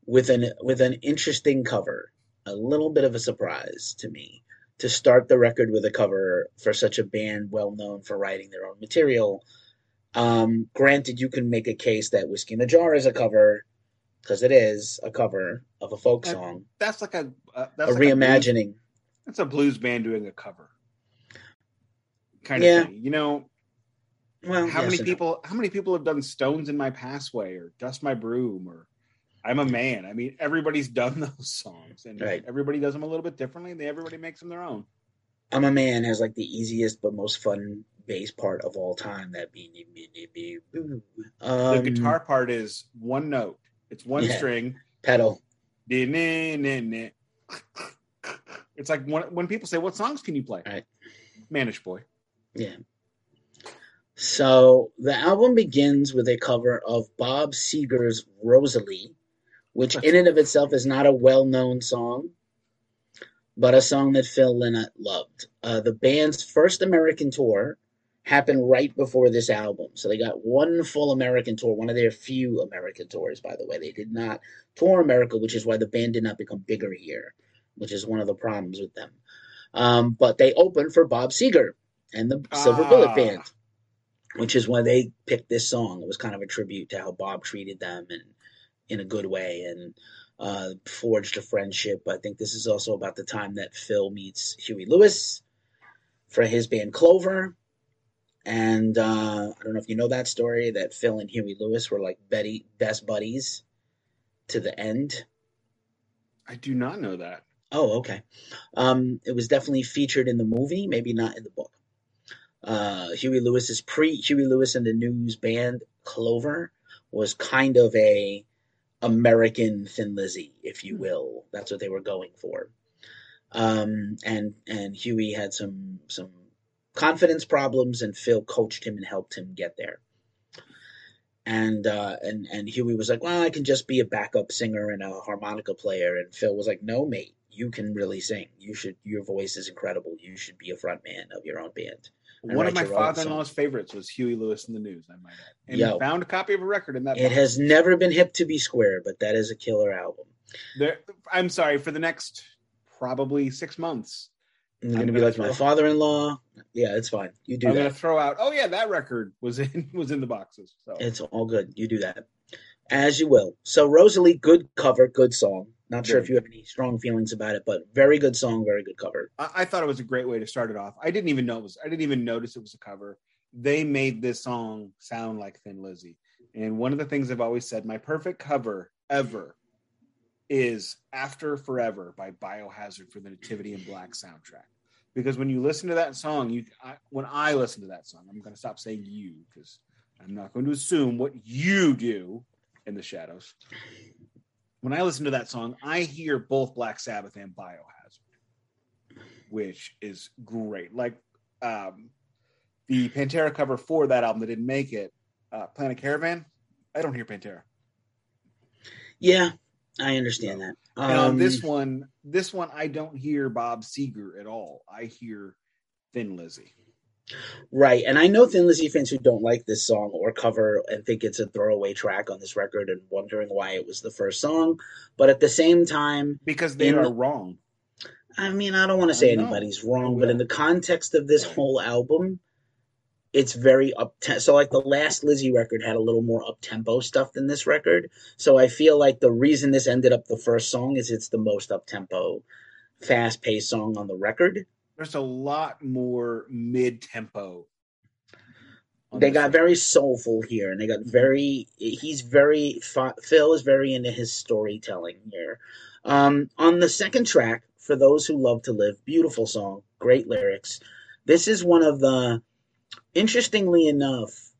with an with an interesting cover, a little bit of a surprise to me to start the record with a cover for such a band well known for writing their own material. Um, granted, you can make a case that Whiskey in the Jar is a cover because it is a cover of a folk song, that's like a uh, a that's like blues- reimagining. that's a blues band doing a cover kind Yeah. of thing. You know, well, how yes many people how many people have done Stones in My Passway or Dust My Broom or I'm a Man? I mean, everybody's done those songs, and Right. everybody does them a little bit differently. And they, everybody makes them their own. I'm a man has like the easiest but most fun bass part of all time. That be The um, guitar part is one note. It's one Yeah. string. pedal. It's like when, when people say, "What songs can you play?" Right. Mannish Boy. Yeah. So the album begins with a cover of Bob Seger's Rosalie, which in and of itself is not a well known song, but a song that Phil Lynott loved. Uh, the band's first American tour happened right before this album. So they got one full American tour, one of their few American tours, by the way. They did not tour America, which is why the band did not become bigger here, which is one of the problems with them. Um, but they opened for Bob Seger and the Silver Ah. Bullet Band, which is why they picked this song. It was kind of a tribute to how Bob treated them and in a good way and uh, forged a friendship. I think this is also about the time that Phil meets Huey Lewis for his band Clover. And uh, I don't know if you know that story that Phil and Huey Lewis were like Betty best buddies to the end. I do not know that. Oh, okay. Um, it was definitely featured in the movie, maybe not in the book. Uh, Huey Lewis's pre Huey Lewis and the News band Clover was kind of a American Thin Lizzy, if you will. That's what they were going for. Um, and and Huey had some some confidence problems, and Phil coached him and helped him get there. And uh, and and Huey was like, "Well, I can just be a backup singer and a harmonica player." And Phil was like, "No, mate, you can really sing. You should. Your voice is incredible. You should be a front man of your own band." One of my father-in-law's favorites was Huey Lewis and the News. I might add, and Yo. he found a copy of a record in that. It box. has never been hip to be square, but that is a killer album. There, I'm sorry for the next probably six months. I'm gonna be gonna like my father-in-law. Yeah, it's fine. You do I'm that. going to throw out. Oh yeah, that record was in was in the boxes. So It's all good. You do that. As you will. So Rosalie, good cover, good song. Not sure if you have any strong feelings about it, but very good song, very good cover. I, I thought it was a great way to start it off. I didn't even know it was. I didn't even notice it was a cover. They made this song sound like Thin Lizzy. And one of the things I've always said, my perfect cover ever is After Forever by Biohazard for the Nativity in Black soundtrack. Because when you listen to that song, you I, when I listen to that song, I'm going to stop saying you because I'm not going to assume what you do in the shadows. When I listen to that song, I hear both Black Sabbath and Biohazard, which is great. Like um, the Pantera cover for that album that didn't make it, uh, Planet Caravan. I don't hear Pantera. Yeah, I understand that. And on Um, this one, this one, I don't hear Bob Seger at all. I hear Thin Lizzy. Right, and I know Thin Lizzy fans who don't like this song or cover and think it's a throwaway track on this record and wondering why it was the first song. But at the same time, because they In- are wrong. I mean, I don't want to say anybody's wrong, I but in the context of this whole album, it's very up. Tempo. So like the last Lizzy record had a little more up tempo stuff than this record. So I feel like the reason this ended up the first song is it's the most up tempo, fast paced song on the record. There's a lot more mid tempo. They got record. very soulful here, and they got very. He's very Phil is very into his storytelling here. Um, on the second track, for those who love to live, beautiful song, great lyrics. This is one of the interestingly enough,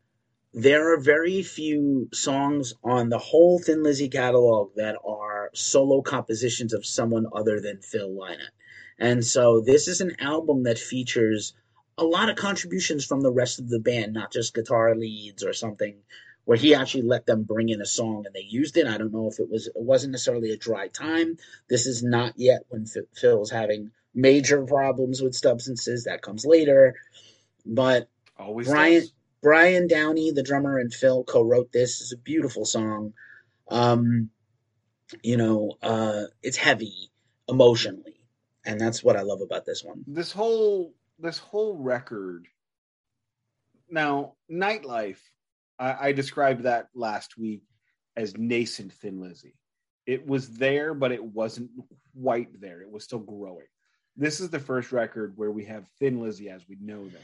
there are very few songs on the whole Thin Lizzy catalog that are solo compositions of someone other than Phil Lynott. And so this is an album that features a lot of contributions from the rest of the band, not just guitar leads or something where he actually let them bring in a song and they used it. I don't know if it was it wasn't necessarily a dry time. This is not yet when Phil's having major problems with substances. That comes later. But Always Brian does. Brian Downey, the drummer, and Phil co-wrote this. It's a beautiful song. Um, you know, uh, it's heavy emotionally, and that's what I love about this one. This whole this whole record. Now, nightlife, I, I described that last week as nascent Thin Lizzy. It was there, but it wasn't quite there. It was still growing. This is the first record where we have Thin Lizzy as we know them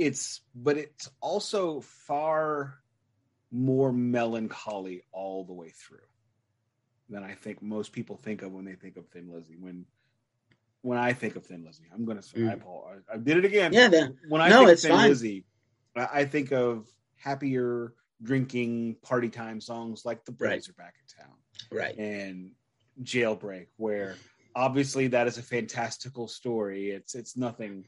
it's but it's also far more melancholy all the way through than I think most people think of when they think of Thin Lizzy. When when I think of Thin Lizzy, I'm gonna say mm. I apologize. I did it again. Yeah, when I no, think of Thin fine. Lizzy, I think of happier drinking party time songs like The Braves right. Are Back in Town, right, and Jailbreak, where obviously that is a fantastical story. It's it's nothing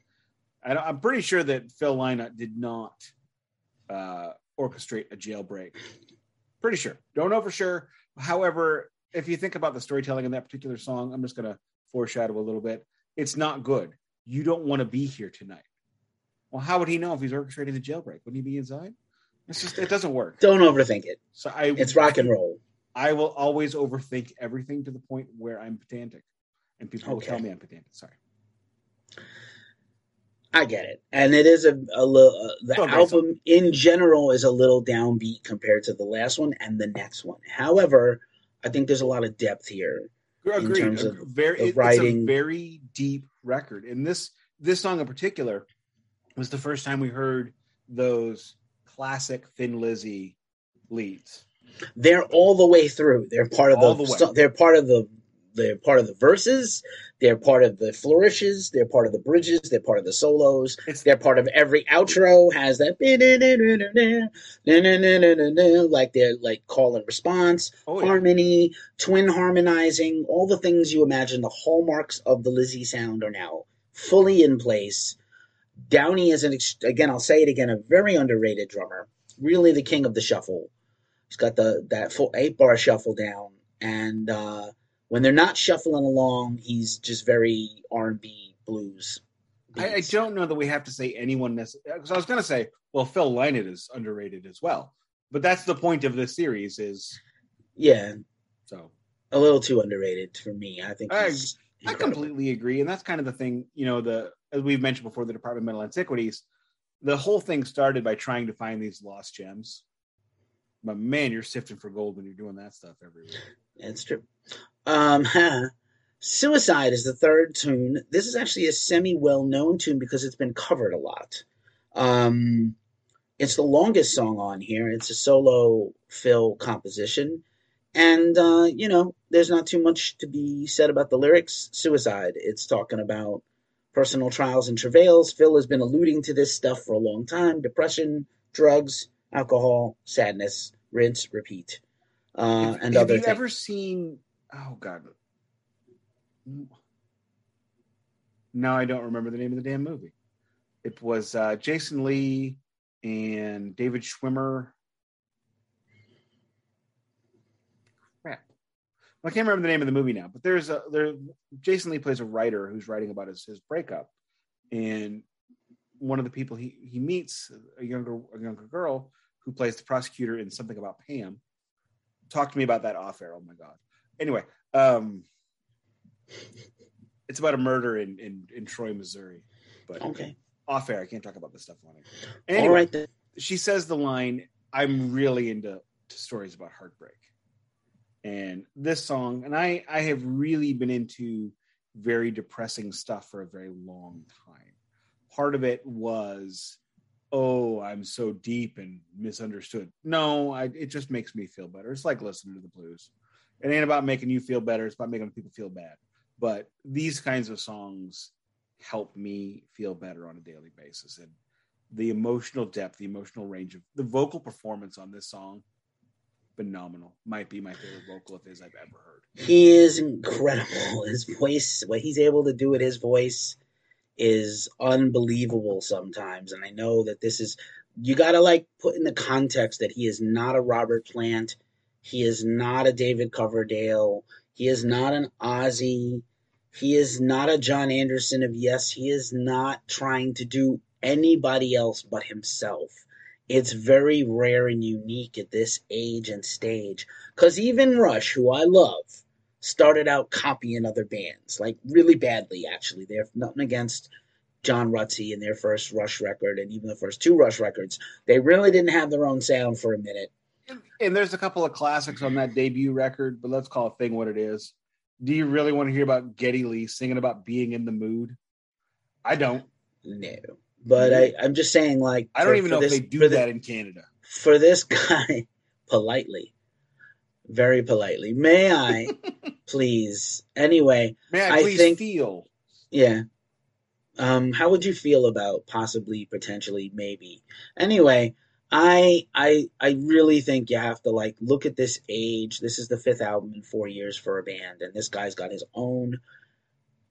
I am pretty sure that Phil Lynott did not uh, orchestrate a jailbreak. Pretty sure. Don't know for sure. However, if you think about the storytelling in that particular song, I'm just going to foreshadow a little bit. It's not good. You don't want to be here tonight. Well, how would he know if he's orchestrating the jailbreak? Wouldn't he be inside? It's just it doesn't work. Don't overthink it. So I it's rock and roll. I will always overthink everything to the point where I'm pedantic, and people okay. will tell me I'm pedantic. Sorry. I get it, and it is a, a little. Uh, the album in general is a little downbeat compared to the last one and the next one. However, I think there's a lot of depth here Agreed. of, very, of writing. It's a very deep record, and this this song in particular was the first time we heard those classic Thin Lizzy leads. They're all the way through. They're part of the, the they're part of the they're part of the verses. They're part of the flourishes. They're part of the bridges. They're part of the solos. It's, they're part of every outro. Has that like they're like call and response, oh, yeah. harmony, twin harmonizing, all the things you imagine. The hallmarks of the Lizzy sound are now fully in place. Downey is an again. I'll say it again. A very underrated drummer. Really the king of the shuffle. He's got the that full eight bar shuffle down and. uh when they're not shuffling along, he's just very R and B blues. I, I, don't know that we have to say anyone necessarily. Because I was going to say, well, Phil Lynott is underrated as well, but that's the point of this series. Is yeah, so a little too underrated for me. I think I, I completely agree, and that's kind of the thing. You know, the as we've mentioned before, the Department of Metal Antiquities, the whole thing started by trying to find these lost gems. But man, you're sifting for gold when you're doing that stuff every week. That's true. Um, Suicide is the third tune. This is actually a semi well known tune because it's been covered a lot. Um, it's the longest song on here. It's a solo Phil composition. And, uh, you know, there's not too much to be said about the lyrics. Suicide. It's talking about personal trials and travails. Phil has been alluding to this stuff for a long time depression, drugs, alcohol, sadness, rinse, repeat, uh, and have other Have you things. ever seen oh god. Now i don't remember the name of the damn movie. It was uh, jason lee and david schwimmer. Crap. I can't remember the name of the movie now but there's a there jason lee plays a writer who's writing about his, his breakup. And one of the people he, he meets a younger a younger girl who plays the prosecutor in something about pam talk to me about that off air. Oh my god anyway, um, it's about a murder in, in, in Troy, Missouri. But okay, off air. I can't talk about this stuff on it. Anyway, All right then. she says the line, "I'm really into to stories about heartbreak," and this song, and I I have really been into very depressing stuff for a very long time. Part of it was, oh, I'm so deep and misunderstood. No, I, it just makes me feel better. It's like listening to the blues. It ain't about making you feel better. It's about making people feel bad. But these kinds of songs help me feel better on a daily basis. And the emotional depth, the emotional range of the vocal performance on this song, phenomenal. Might be my favorite vocal of his I've ever heard. He is incredible. His voice, what he's able to do with his voice is unbelievable sometimes. And I know that this is, you got to like put in the context that he is not a Robert Plant. He is not a David Coverdale. He is not an Ozzy. He is not a Jon Anderson of Yes. He is not trying to do anybody else but himself. It's very rare and unique at this age and stage. Because even Rush, who I love, started out copying other bands, like really badly, actually. They're nothing against John Rutsey and their first Rush record and even the first two Rush records. They really didn't have their own sound for a minute. And there's a couple of classics on that debut record, but let's call a thing what it is. Do you really want to hear about Geddy Lee singing about being in the mood? I don't. No. But I, I'm just saying, like, I don't for- even for know this- if they do the- that in Canada. for this guy politely very politely may i please anyway May I I please think- feel? yeah um how would you feel about possibly potentially maybe anyway i i i really think you have to like look at this age. This is the fifth album in four years for a band and this guy's got his own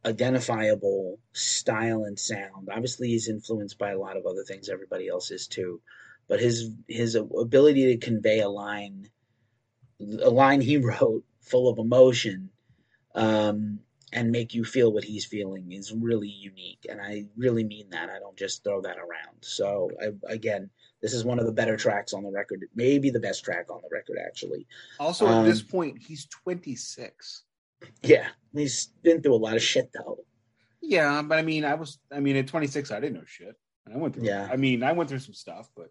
identifiable style and sound. Obviously he's influenced by a lot of other things everybody else is too. But his his ability to convey a line a line he wrote full of emotion um, and make you feel what he's feeling is really unique and i really mean that. I don't just throw that around. So I, again this is one of the better tracks on the record maybe the best track on the record actually Also, at Um, this point, he's 26. yeah he's been through a lot of shit though Yeah, but I mean, I was, I mean, at 26, I didn't know shit. I went through, Yeah. I mean, I went through some stuff, but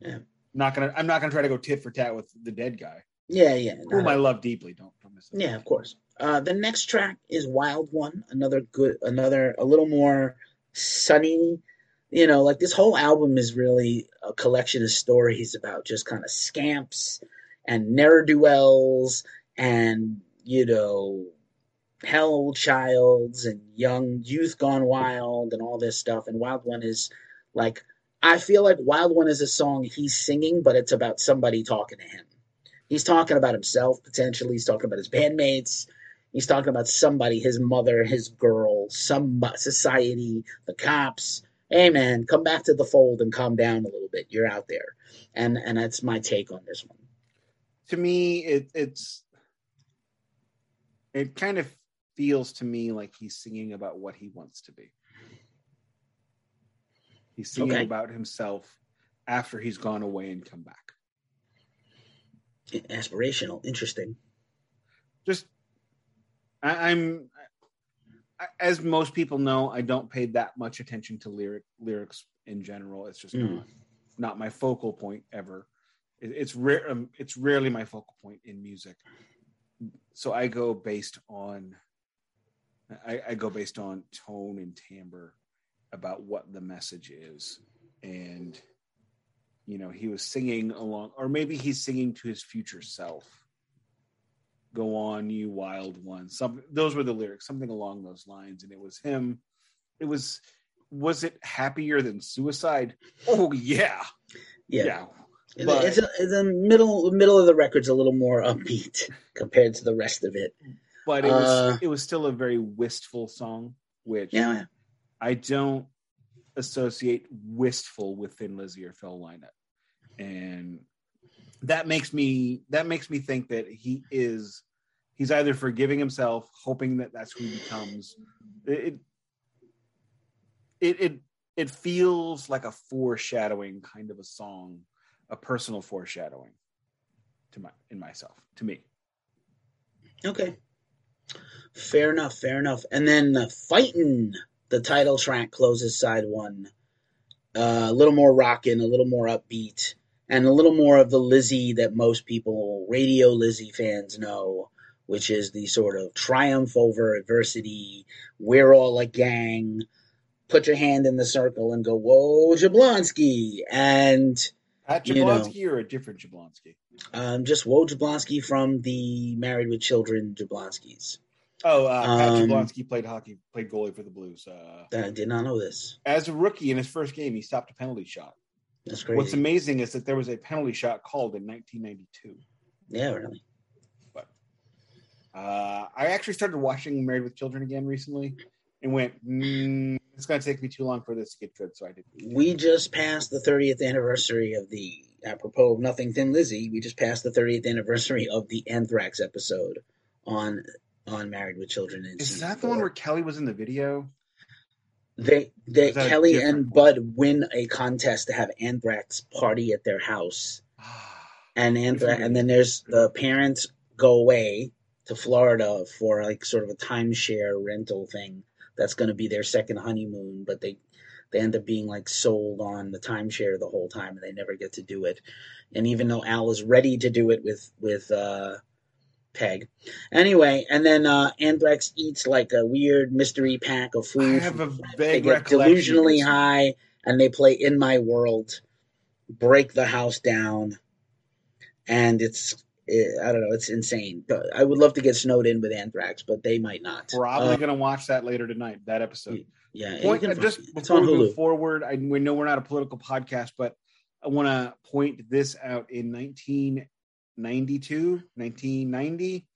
Yeah. not gonna, I'm not gonna try to go tit for tat with the dead guy, yeah yeah whom I love deeply. Don't, don't miss that. Yeah, of course. Uh, the next track is Wild One, another good, another a little more sunny. You know, like this whole album is really a collection of stories about just kind of scamps and ne'er do wells and you know hell childs and young youth gone wild and all this stuff. And Wild One is like I feel like Wild One is a song he's singing, but it's about somebody talking to him. He's talking about himself potentially. He's talking about his bandmates. He's talking about somebody, his mother, his girl, some uh, society, the cops. Hey man, come back to the fold and calm down a little bit. You're out there, and and that's my take on this one. To me, it, it's, it kind of feels to me like he's singing about what he wants to be. He's singing Okay. about himself after he's gone away and come back. Aspirational, interesting. just I, I'm I, as most people know, I don't pay that much attention to lyric lyrics in general. It's just Mm. not not my focal point ever. It, it's rare. Um, it's rarely my focal point in music. So I go based on I, I go based on tone and timbre about what the message is, and you know he was singing along, or maybe he's singing to his future self go on you wild one some those were the lyrics something along those lines. And it was him it was was it happier than suicide? Oh yeah. Yeah, yeah, but- it's, a, the middle middle of the record's a little more upbeat compared to the rest of it. but it was Uh, it was still a very wistful song which Yeah, i don't associate wistful with thin lizzy or phil Lynott and that makes me that makes me think that he is he's either forgiving himself hoping that that's who he becomes it it it, it feels like a foreshadowing kind of a song a personal foreshadowing to my in myself to me Okay. Fair enough, fair enough. And then the fighting, the title track closes side one. uh, a little more rocking, a little more upbeat, and a little more of the Lizzy that most people, radio Lizzy fans, know, which is the sort of triumph over adversity. We're all a gang. Put your hand in the circle and go, "Whoa, Jablonski!" And Pat you know. Jablonski or a different Jablonski? um, just Woj Jablonski from the Married with Children Jablonskis. Oh, uh, Pat Um, Jablonski played hockey, played goalie for the Blues. Uh, I did not know this. as a rookie in his first game, he stopped a penalty shot. That's crazy. What's amazing is that there was a penalty shot called in 1992. yeah, really. But Uh, I actually started watching Married with Children again recently, and went, mm, "It's going to take me too long for this to get good." So I did. We just passed the 30th anniversary of the, apropos of Nothing Thin Lizzy, we just passed the 30th anniversary of the Anthrax episode on on Married with Children. Is that the one where Kelly was in the video? They they is that a Kelly different and one? Bud win a contest to have Anthrax party at their house, and Anthrax, and then there's the parents go away to Florida for like sort of a timeshare rental thing. That's going to be their second honeymoon, but they they end up being like sold on the timeshare the whole time, and they never get to do it. And even though Al is ready to do it with with uh, Peg, anyway, and then uh, Anthrax eats like a weird mystery pack of I food. have a they get delusionally high, and they play "In My World," break the house down, and it's eh, I don't know, it's insane. But I would love to get snowed in with Anthrax, but they might not. We're probably Uh, going to watch that later tonight. That episode. yeah, Point, can uh, just it. it's before on we move forward, I, we know we're not a political podcast, but I want to point this out. In 1992, 1990,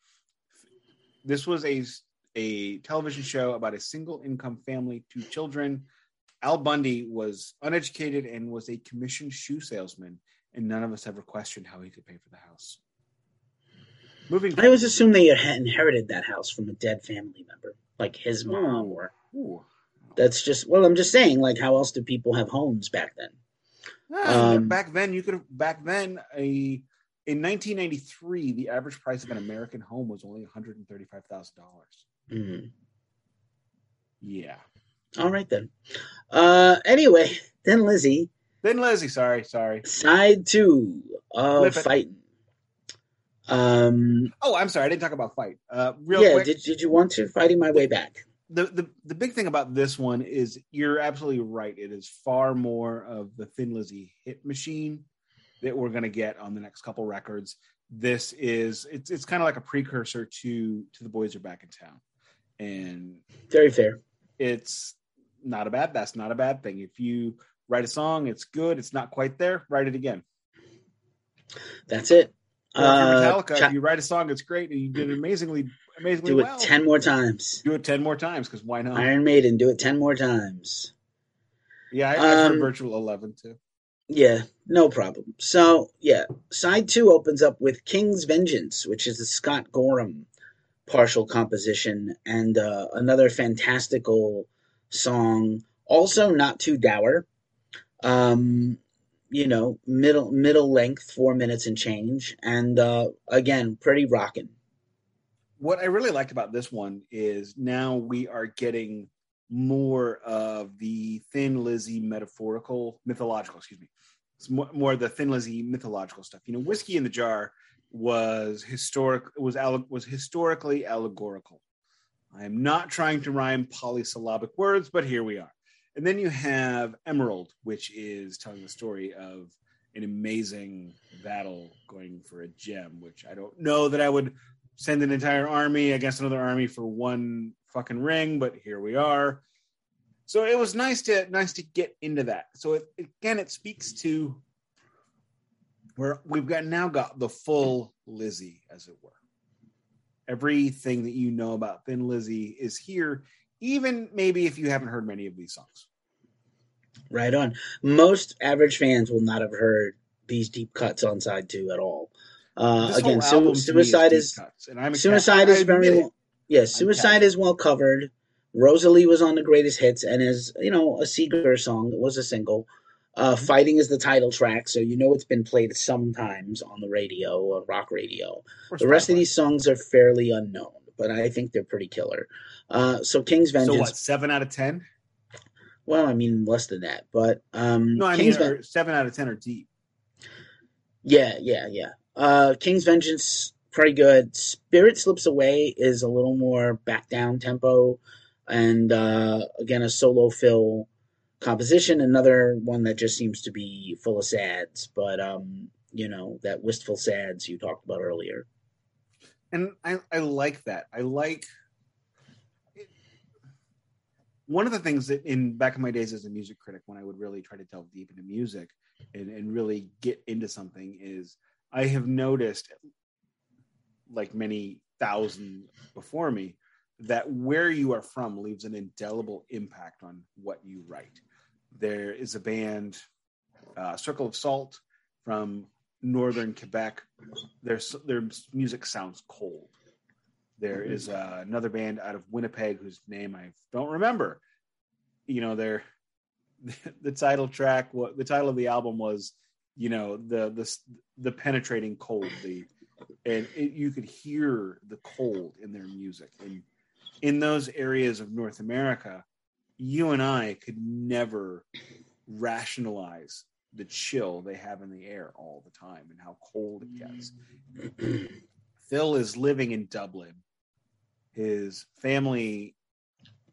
this was a a television show about a single income family, two children. Al Bundy was uneducated and was a commissioned shoe salesman, and none of us ever questioned how he could pay for the house. Moving, I always assumed they had inherited that house from a dead family member, like his mom, or Ooh. that's just. Well, I'm just saying, like, how else did people have homes back then? Ah, Um, back then, you could have back then a in 1993 the average price of an American home was only 135 thousand dollars. Mhm. Yeah. All right then. Uh, anyway, then Lizzy, Then Lizzy. sorry, sorry. side two of fighting. Um, Oh, I'm sorry, I didn't talk about fight. Uh, real yeah, quick, did did you want to fighting my way back? the, the the big thing about this one is you're absolutely right. It is far more of the Thin Lizzy hit machine that we're going to get on the next couple records. This is it's it's kind of like a precursor to to the boys are back in town, and Very fair. it's not a bad that's not a bad thing if you write a song it's good it's not quite there write it again That's it. or if you're Uh, metallica you write a song it's great and you did amazingly amazingly do it well ten more times. do it 10 more times because why not Iron Maiden, do it ten more times. yeah I, i've heard Um, virtual 11 too Yeah, no problem. So yeah, side two opens up with King's Vengeance, which is the Scott Gorham partial composition, and uh, another fantastical song. Also, not too dour. Um, you know, middle middle length, four minutes and change, and uh, again, pretty rocking. what i really liked about this one is now we are getting more of the thin lizzy metaphorical mythological excuse me it's more, more of the thin lizzy mythological stuff. You know whiskey in the jar was historic was was historically allegorical. I am not trying to rhyme polysyllabic words but here we are. And then you have emerald which is telling the story of an amazing battle going for a gem which i don't know that i would send an entire army against another army for one fucking ring, but here we are. So it was nice to nice to get into that. So it, again, it speaks to where we've got now got the full Lizzy, as it were. Everything that you know about Thin Lizzy is here, even maybe if you haven't heard many of these songs. Right on. Most average fans will not have heard these deep cuts on side two at all. Uh, again, su- suicide deep is cuts, and I'm Suicide is very well, yeah. Suicide is well covered. Rosalie was on the greatest hits and is you know a Seger song. It was a single. Uh, Mm-hmm. Fighting is the title track, so you know it's been played sometimes on the radio or rock radio. Or The rest of these songs are fairly unknown, but I think they're pretty killer. Uh, so King's So Vengeance. what? Seven out of ten. Well, I mean less than that, but um, No, I King's mean Ven- seven out of ten are deep. yeah, yeah, yeah. Uh, King's Vengeance pretty good. Spirit Slips Away is a little more back down tempo, and uh, again a solo Phil composition. Another one that just seems to be full of sads, but um, you know that wistful sads you talked about earlier. and I, I like that. I like one of the things that in back in my days as a music critic, when I would really try to delve deep into music and, and really get into something, is I have noticed, like many thousand before me, that where you are from leaves an indelible impact on what you write. There is a band, uh, Circle of Salt, from northern Quebec. Their their music sounds cold. There is uh, another band out of Winnipeg whose name I don't remember. You know, their the title track, what the title of the album was, you know, the the the penetrating cold, the and it, you could hear the cold in their music. And in those areas of North America, you and I could never rationalize the chill they have in the air all the time and how cold it gets. Phil is living in Dublin. His family,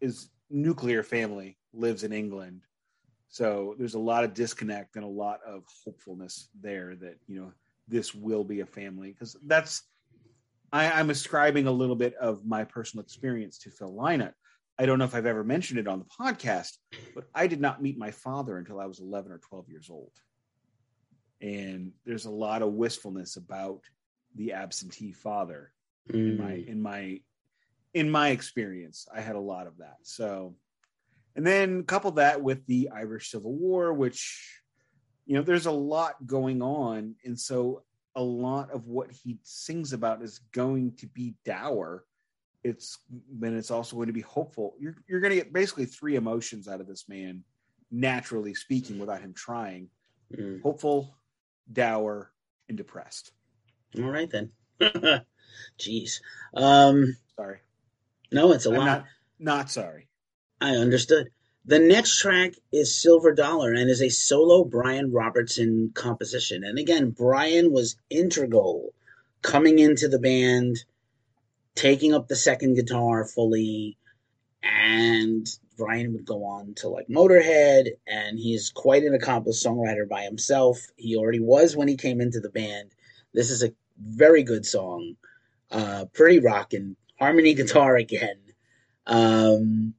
his nuclear family, lives in England. So there's a lot of disconnect and a lot of hopefulness there that, you know, this will be a family. Because that's, I, I'm ascribing a little bit of my personal experience to Phil Lynott. I don't know if I've ever mentioned it on the podcast, but I did not meet my father until I was 11 or 12 years old. And there's a lot of wistfulness about the absentee father in my mm. in my in my experience i had a lot of that so and then couple that with the irish civil war which you know there's a lot going on and so a lot of what he sings about is going to be dour it's then it's also going to be hopeful you're you're going to get basically three emotions out of this man naturally speaking without him trying Mm. hopeful dour and depressed All right then. Jeez. Um, sorry no, it's a i'm lot. not not sorry I understood. The next track is Silver Dollar and is a solo Brian Robertson composition. And again, Brian was integral coming into the band, taking up the second guitar fully, and Brian would go on to like Motorhead, and he's quite an accomplished songwriter by himself. He already was when he came into the band. This is a very good song, uh, pretty rocking, harmony guitar again. Um,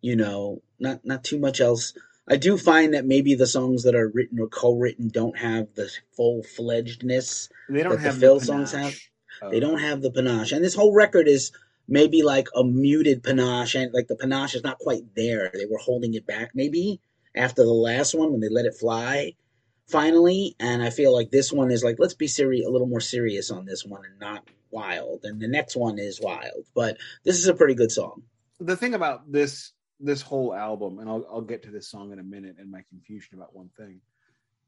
you know, not not too much else. I do find that maybe the songs that are written or co-written don't have the full fledgedness. They don't that the Phil the songs have. of- They don't have the panache, and this whole record is maybe like a muted panache, and like the panache is not quite there. They were holding it back maybe after the last one when they let it fly finally, and I feel like this one is like let's be serious, a little more serious on this one and not wild. And the next one is wild, but this is a pretty good song. the thing about this this whole album, and I'll I'll get to this song in a minute and my confusion about one thing,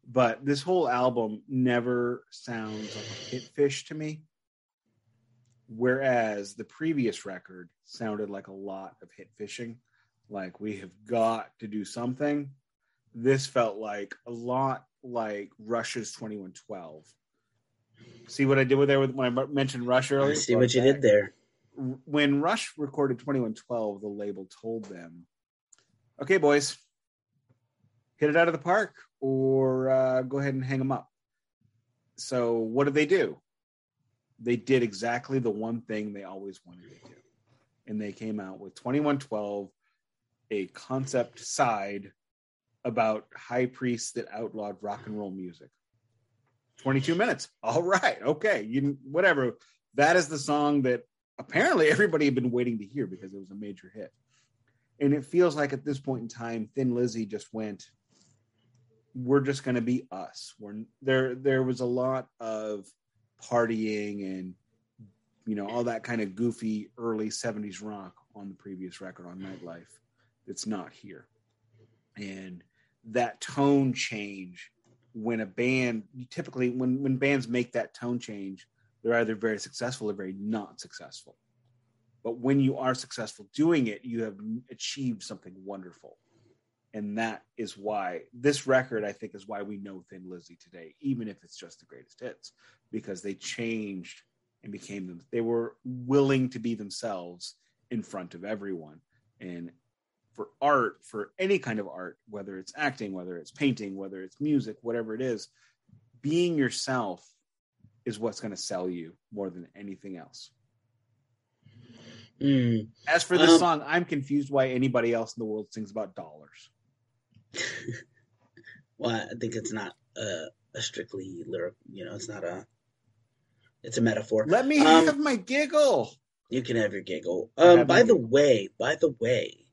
but this whole album never sounds like a hit fish to me. Whereas the previous record sounded like a lot of hit fishing, like we have got to do something. This felt like a lot like Rush's 2112. See what I did with there with when I mentioned Rush earlier? I see what you did there. When Rush recorded 2112, the label told them, okay, boys, hit it out of the park or uh, go ahead and hang them up. So, what did they do? They did exactly the one thing they always wanted to do. And they came out with 2112, a concept side about high priests that outlawed rock and roll music. 22 minutes. All right. Okay. You whatever. That is the song that apparently everybody had been waiting to hear because it was a major hit. And it feels like at this point in time, Thin Lizzy just went, we're just going to be us. We're there. There was a lot of partying and you know all that kind of goofy early '70s rock on the previous record on Nightlife. It's not here, and that tone change when a band typically when when bands make that tone change, they're either very successful or very not successful. But when you are successful doing it, you have achieved something wonderful. And that is why this record, I think, is why we know Thin Lizzy today, even if it's just the greatest hits, because they changed and became them. They were willing to be themselves in front of everyone. And for art, for any kind of art, whether it's acting, whether it's painting, whether it's music, whatever it is, being yourself is what's going to sell you more than anything else. Mm. As for this Um, song, I'm confused why anybody else in the world sings about dollars. Well, I think it's not uh, a strictly lyric. You know, it's not a. It's a metaphor. Let me Um, have my giggle. You can have your giggle. Um, by the giggle. way, by the way,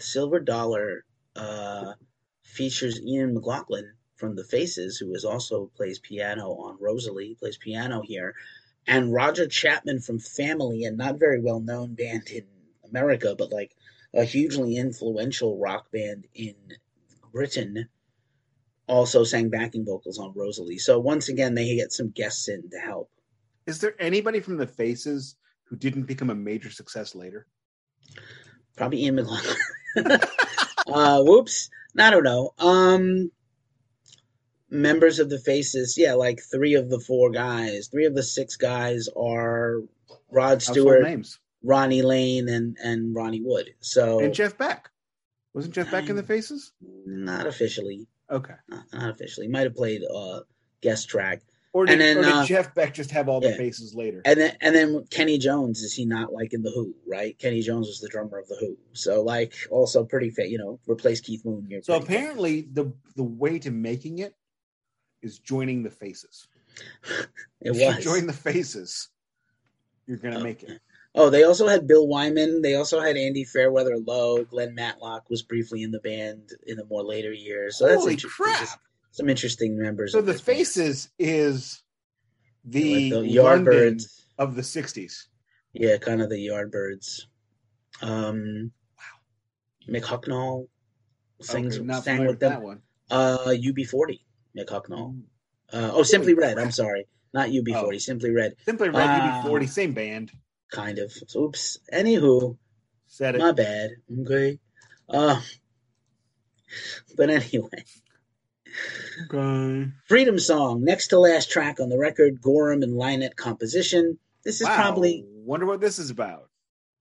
Silver Dollar uh, features Ian McLagan from The Faces, who is also plays piano on Rosalie, plays piano here, and Roger Chapman from Family, a not very well known band in America, but like a hugely influential rock band in Britain, also sang backing vocals on Rosalie. So once again, they get some guests in to help. Is there anybody from the Faces who didn't become a major success later? Probably Ian McLagan. uh, whoops. I don't know. Um, members of the Faces, yeah, like three of the four guys, three of the six guys are Rod Stewart, names. Ronnie Lane, and and Ronnie Wood. So And Jeff Beck. Wasn't Jeff Beck in the Faces? not officially, Okay. not, not officially. Might have played uh guest track, Or did, And then, or did uh, Jeff Beck just have all the faces later? and then and then Kenny Jones is he not like in the Who? Right? Kenny Jones was the drummer of the Who, so like also pretty fa You know, replace Keith Moon. You're So apparently, the the way to making it is joining the faces. it if you was. join the faces, you're gonna Oh. make it. Oh, they also had Bill Wyman. They also had Andy Fairweather Low. Glenn Matlock was briefly in the band in the more later years. So that's Holy crap! just some interesting members. So of the this band. faces is the, the Yardbirds. of the '60s. Yeah, kind of the Yardbirds. Um, wow. Mick Hucknall sings Okay, sang with with them. that one. Uh, UB40. Mick Hucknall. Uh, oh, Simply Red. I'm sorry, not UB40. Oh. Simply Red. Simply Red, Ah. UB40, same band. Kind of. Oops. Anywho, Said it. My bad. Okay. Uh, but anyway, Okay. Freedom Song, next to last track on the record, Gorham and Lynott composition. This is Wow. probably, Wonder what this is about.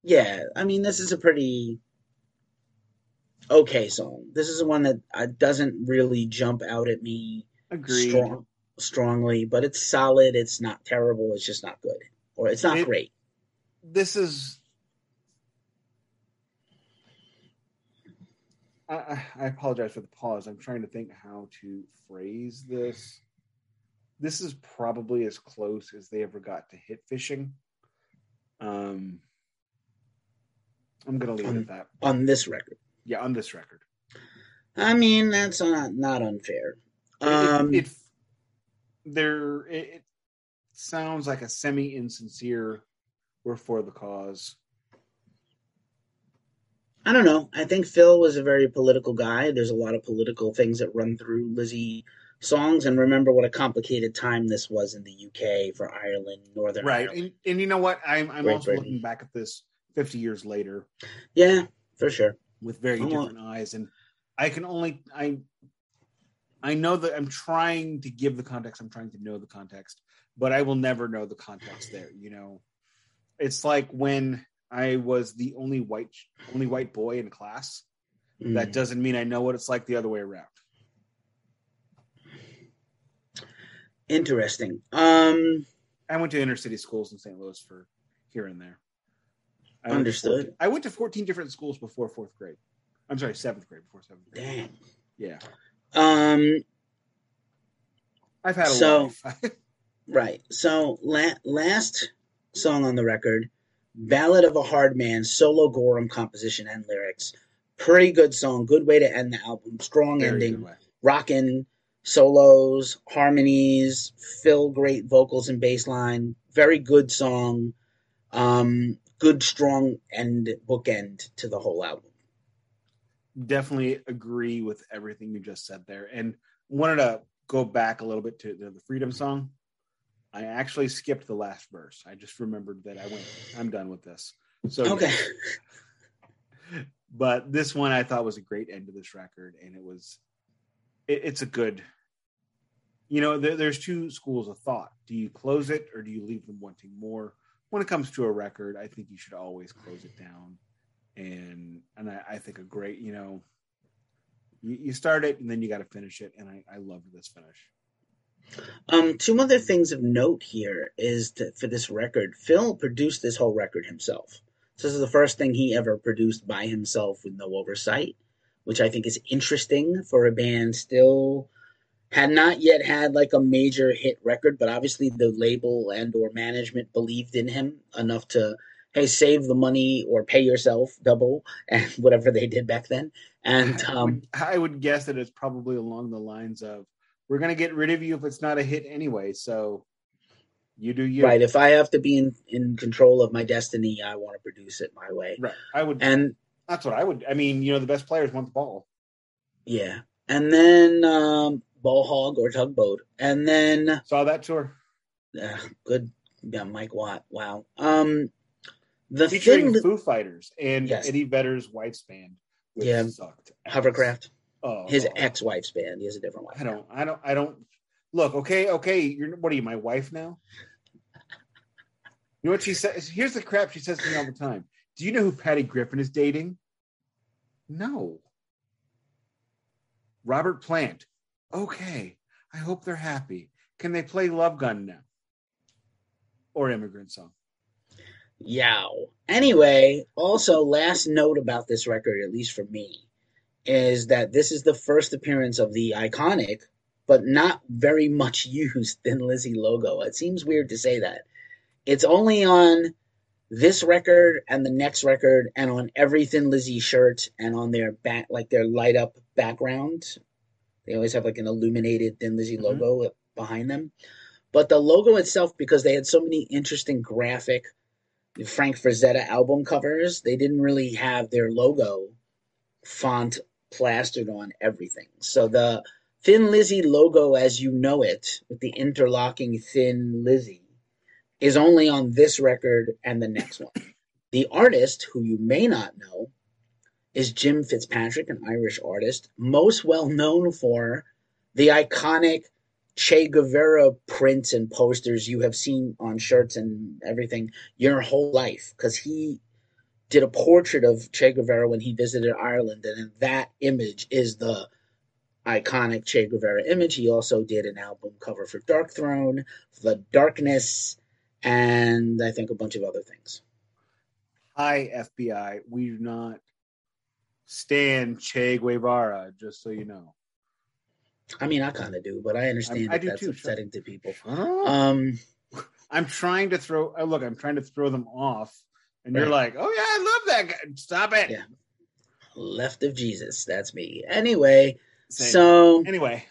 yeah, I mean, this is a pretty okay song. This is the one that uh, doesn't really jump out at me strong, strongly, but it's solid. It's not terrible. It's just not good. Or it's not It- great. This is. I, I apologize for the pause. I'm trying to think how to phrase this. This is probably as close as they ever got to hit fishing. Um, I'm gonna leave it Um, at that. On this record. Yeah, on this record. I mean, that's not, not unfair. It- Um, it, it there it, it sounds like a semi insincere we're for the cause I don't know. I think Phil was a very political guy. There's a lot of political things that run through Lizzy songs, and remember what a complicated time this was in the UK for Ireland, Northern right Ireland. and, and you know what i'm, I'm also Britain. looking back at this 50 years later Yeah, for sure. With very well. different eyes and i can only i i know that i'm trying to give the context i'm trying to know the context but i will never know the context there you know it's like when i was the only white only white boy in class Mm. that doesn't mean i know what it's like the other way around Interesting. Um, i went to inner city schools in st louis for here and there I went to Understood. 14 i went to 14 different schools before fourth grade i'm sorry seventh grade before seventh grade dang. yeah Um, i've had a So- right. So la- last song on the record, "Ballad of a Hard Man," solo Gorham composition and lyrics. Pretty good song. Good way to end the album. Strong Very ending. good way. rockin' solos, harmonies, Phil great vocals and bass line. Very good song. Um, good strong end bookend to the whole album. definitely agree with everything you just said there and wanted to go back a little bit to the, freedom song i actually skipped the last verse i just remembered that i went i'm done with this so Okay. But this one I thought was a great end to this record, and it was it, it's a good. You know, there, there's two schools of thought. Do you close it or do you leave them wanting more? When it comes to a record, I think you should always close it down. And and I, I think a great, you know, you, you start it and then you got to finish it. And I, I loved this finish. Um, two other things of note here is that for this record, Phil produced this whole record himself. So this is the first thing he ever produced by himself with no oversight, which I think is interesting for a band still had not yet had like a major hit record, but obviously the label and or management believed in him enough to hey save the money or pay yourself double and whatever they did back then. And I um, would, I would guess that it's probably along the lines of we're going to get rid of you if it's not a hit anyway. So you do you. right, if I have to be in, in control of my destiny, I want to produce it my way. Right. I would. And that's what I would. I mean, you know, the best players want the ball. yeah, and then um, ball hog or tugboat, and then Saw that tour uh, good, yeah, Mike Watt. Wow. Um, the featuring thing, Foo Fighters and Yes. Eddie Vedder's wife's band. Which Yeah. sucked. Hovercraft, Oh, his ex-wife's band. He has a different wife. I don't. I don't. I don't. Look. Okay. Okay. You're. What are you? My wife now? You know what she says? Here's the crap she says to me all the time. Do you know who Patty Griffin is dating? No. Robert Plant. Okay. I hope they're happy. Can they play Love Gun now? Or Immigrant Song? Yow. Anyway, also last note about this record, at least for me, is that this is the first appearance of the iconic, but not very much used Thin Lizzy logo. It seems weird to say that. It's only on this record and the next record and on every Thin Lizzy shirt and on their back like their light up background. They always have like an illuminated Thin Lizzy Mhm. logo behind them. But the logo itself, because they had so many interesting graphic Frank Frazetta album covers, they didn't really have their logo font plastered on everything. So the Thin Lizzy logo, as you know it, with the interlocking Thin Lizzy, is only on this record and the next one. The artist, who you may not know, is Jim Fitzpatrick, an Irish artist, most well known for the iconic Che Guevara prints and posters you have seen on shirts and everything your whole life because he did a portrait of Che Guevara when he visited Ireland, and that image is the iconic Che Guevara image. He also did an album cover for Dark Throne, The Darkness, and I think a bunch of other things. Hi, FBI. We do not stand Che Guevara, just so you know. I mean, I kind of do, but I understand I that do that's too, upsetting to people. Huh? Um, I'm trying to throw. oh, Look, I'm trying to throw them off, and you're like, "Oh yeah, I love that guy." Stop it. Yeah. left of Jesus, that's me. Anyway, Same. so anyway,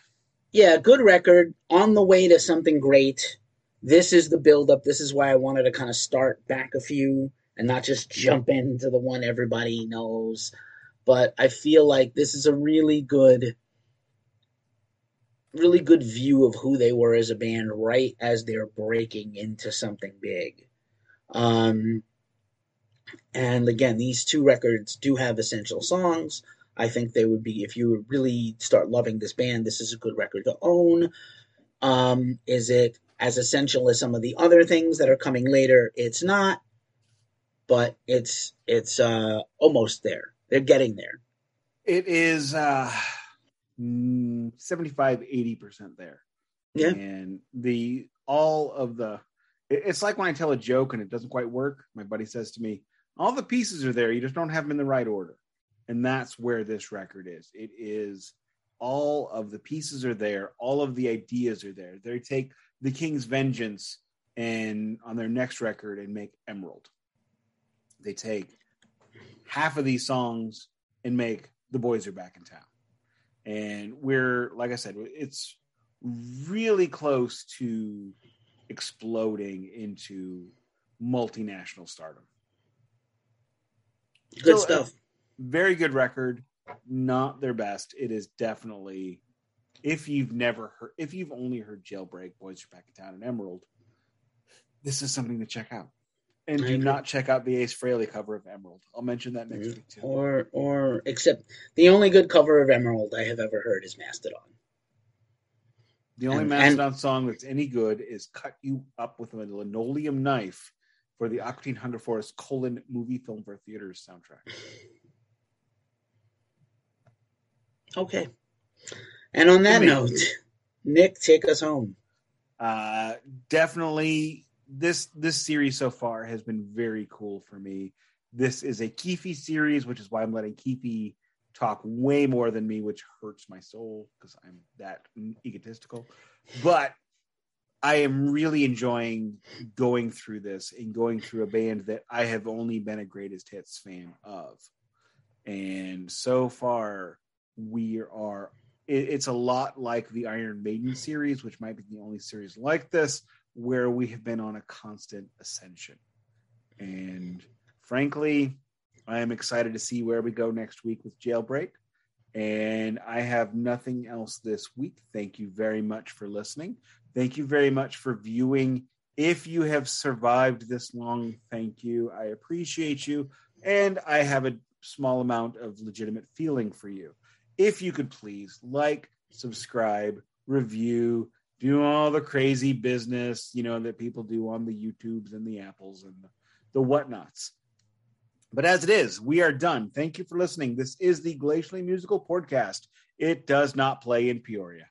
yeah, good record on the way to something great. This is the buildup. This is why I wanted to kind of start back a few and not just jump into the one everybody knows. But I feel like this is a really good, really good view of who they were as a band right as they're breaking into something big. Um, and again, these two records do have essential songs. I think they would be if you really start loving this band. This is a good record to own. Um, is it as essential as some of the other things that are coming later? It's not, but it's it's uh, almost there. They're getting there. it is uh, mm, 75, 80 percent there. Yeah. and the all of the. It's like when I tell a joke and it doesn't quite work. My buddy says to me, "All the pieces are there. You just don't have them in the right order." And that's where this record is. It is all of the pieces are there. All of the ideas are there. They take the King's Vengeance and on their next record and make Emerald. They take half of these songs and make The Boys Are Back in Town. And we're, like I said, it's really close to exploding into multinational stardom. Good So, uh, stuff. very good record not their best it is definitely if you've never heard if you've only heard jailbreak boys are back in town and emerald this is something to check out And do not check out the Ace Frehley cover of Emerald. I'll mention that next week too. Or or except the only good cover of Emerald I have ever heard is Mastodon. The only and- Mastodon song that's any good is "Cut You Up with a Linoleum Knife" for the Teen Hunger Force colon movie film for theaters soundtrack. Okay. And on that note, Nick, take us home. Uh, definitely, this this series so far has been very cool for me. This is a Keefe series, which is why I'm letting Keefe talk way more than me, which hurts my soul because I'm that egotistical. But I am really enjoying going through this and going through a band that I have only been a greatest hits fan of. And so far, we are. It, it's a lot like the Iron Maiden series, which might be the only series like this where we have been on a constant ascension. And frankly, I am excited to see where we go next week with Jailbreak. And I have nothing else this week. Thank you very much for listening. Thank you very much for viewing. If you have survived this long, thank you. I appreciate you. And I have a small amount of legitimate feeling for you. If you could please like, subscribe, review, do all the crazy business, you know, that people do on the YouTubes and the Apples and the, the whatnots. But as it is, we are done. Thank you for listening. This is the Glacially Musical Podcast. It does not play in Peoria.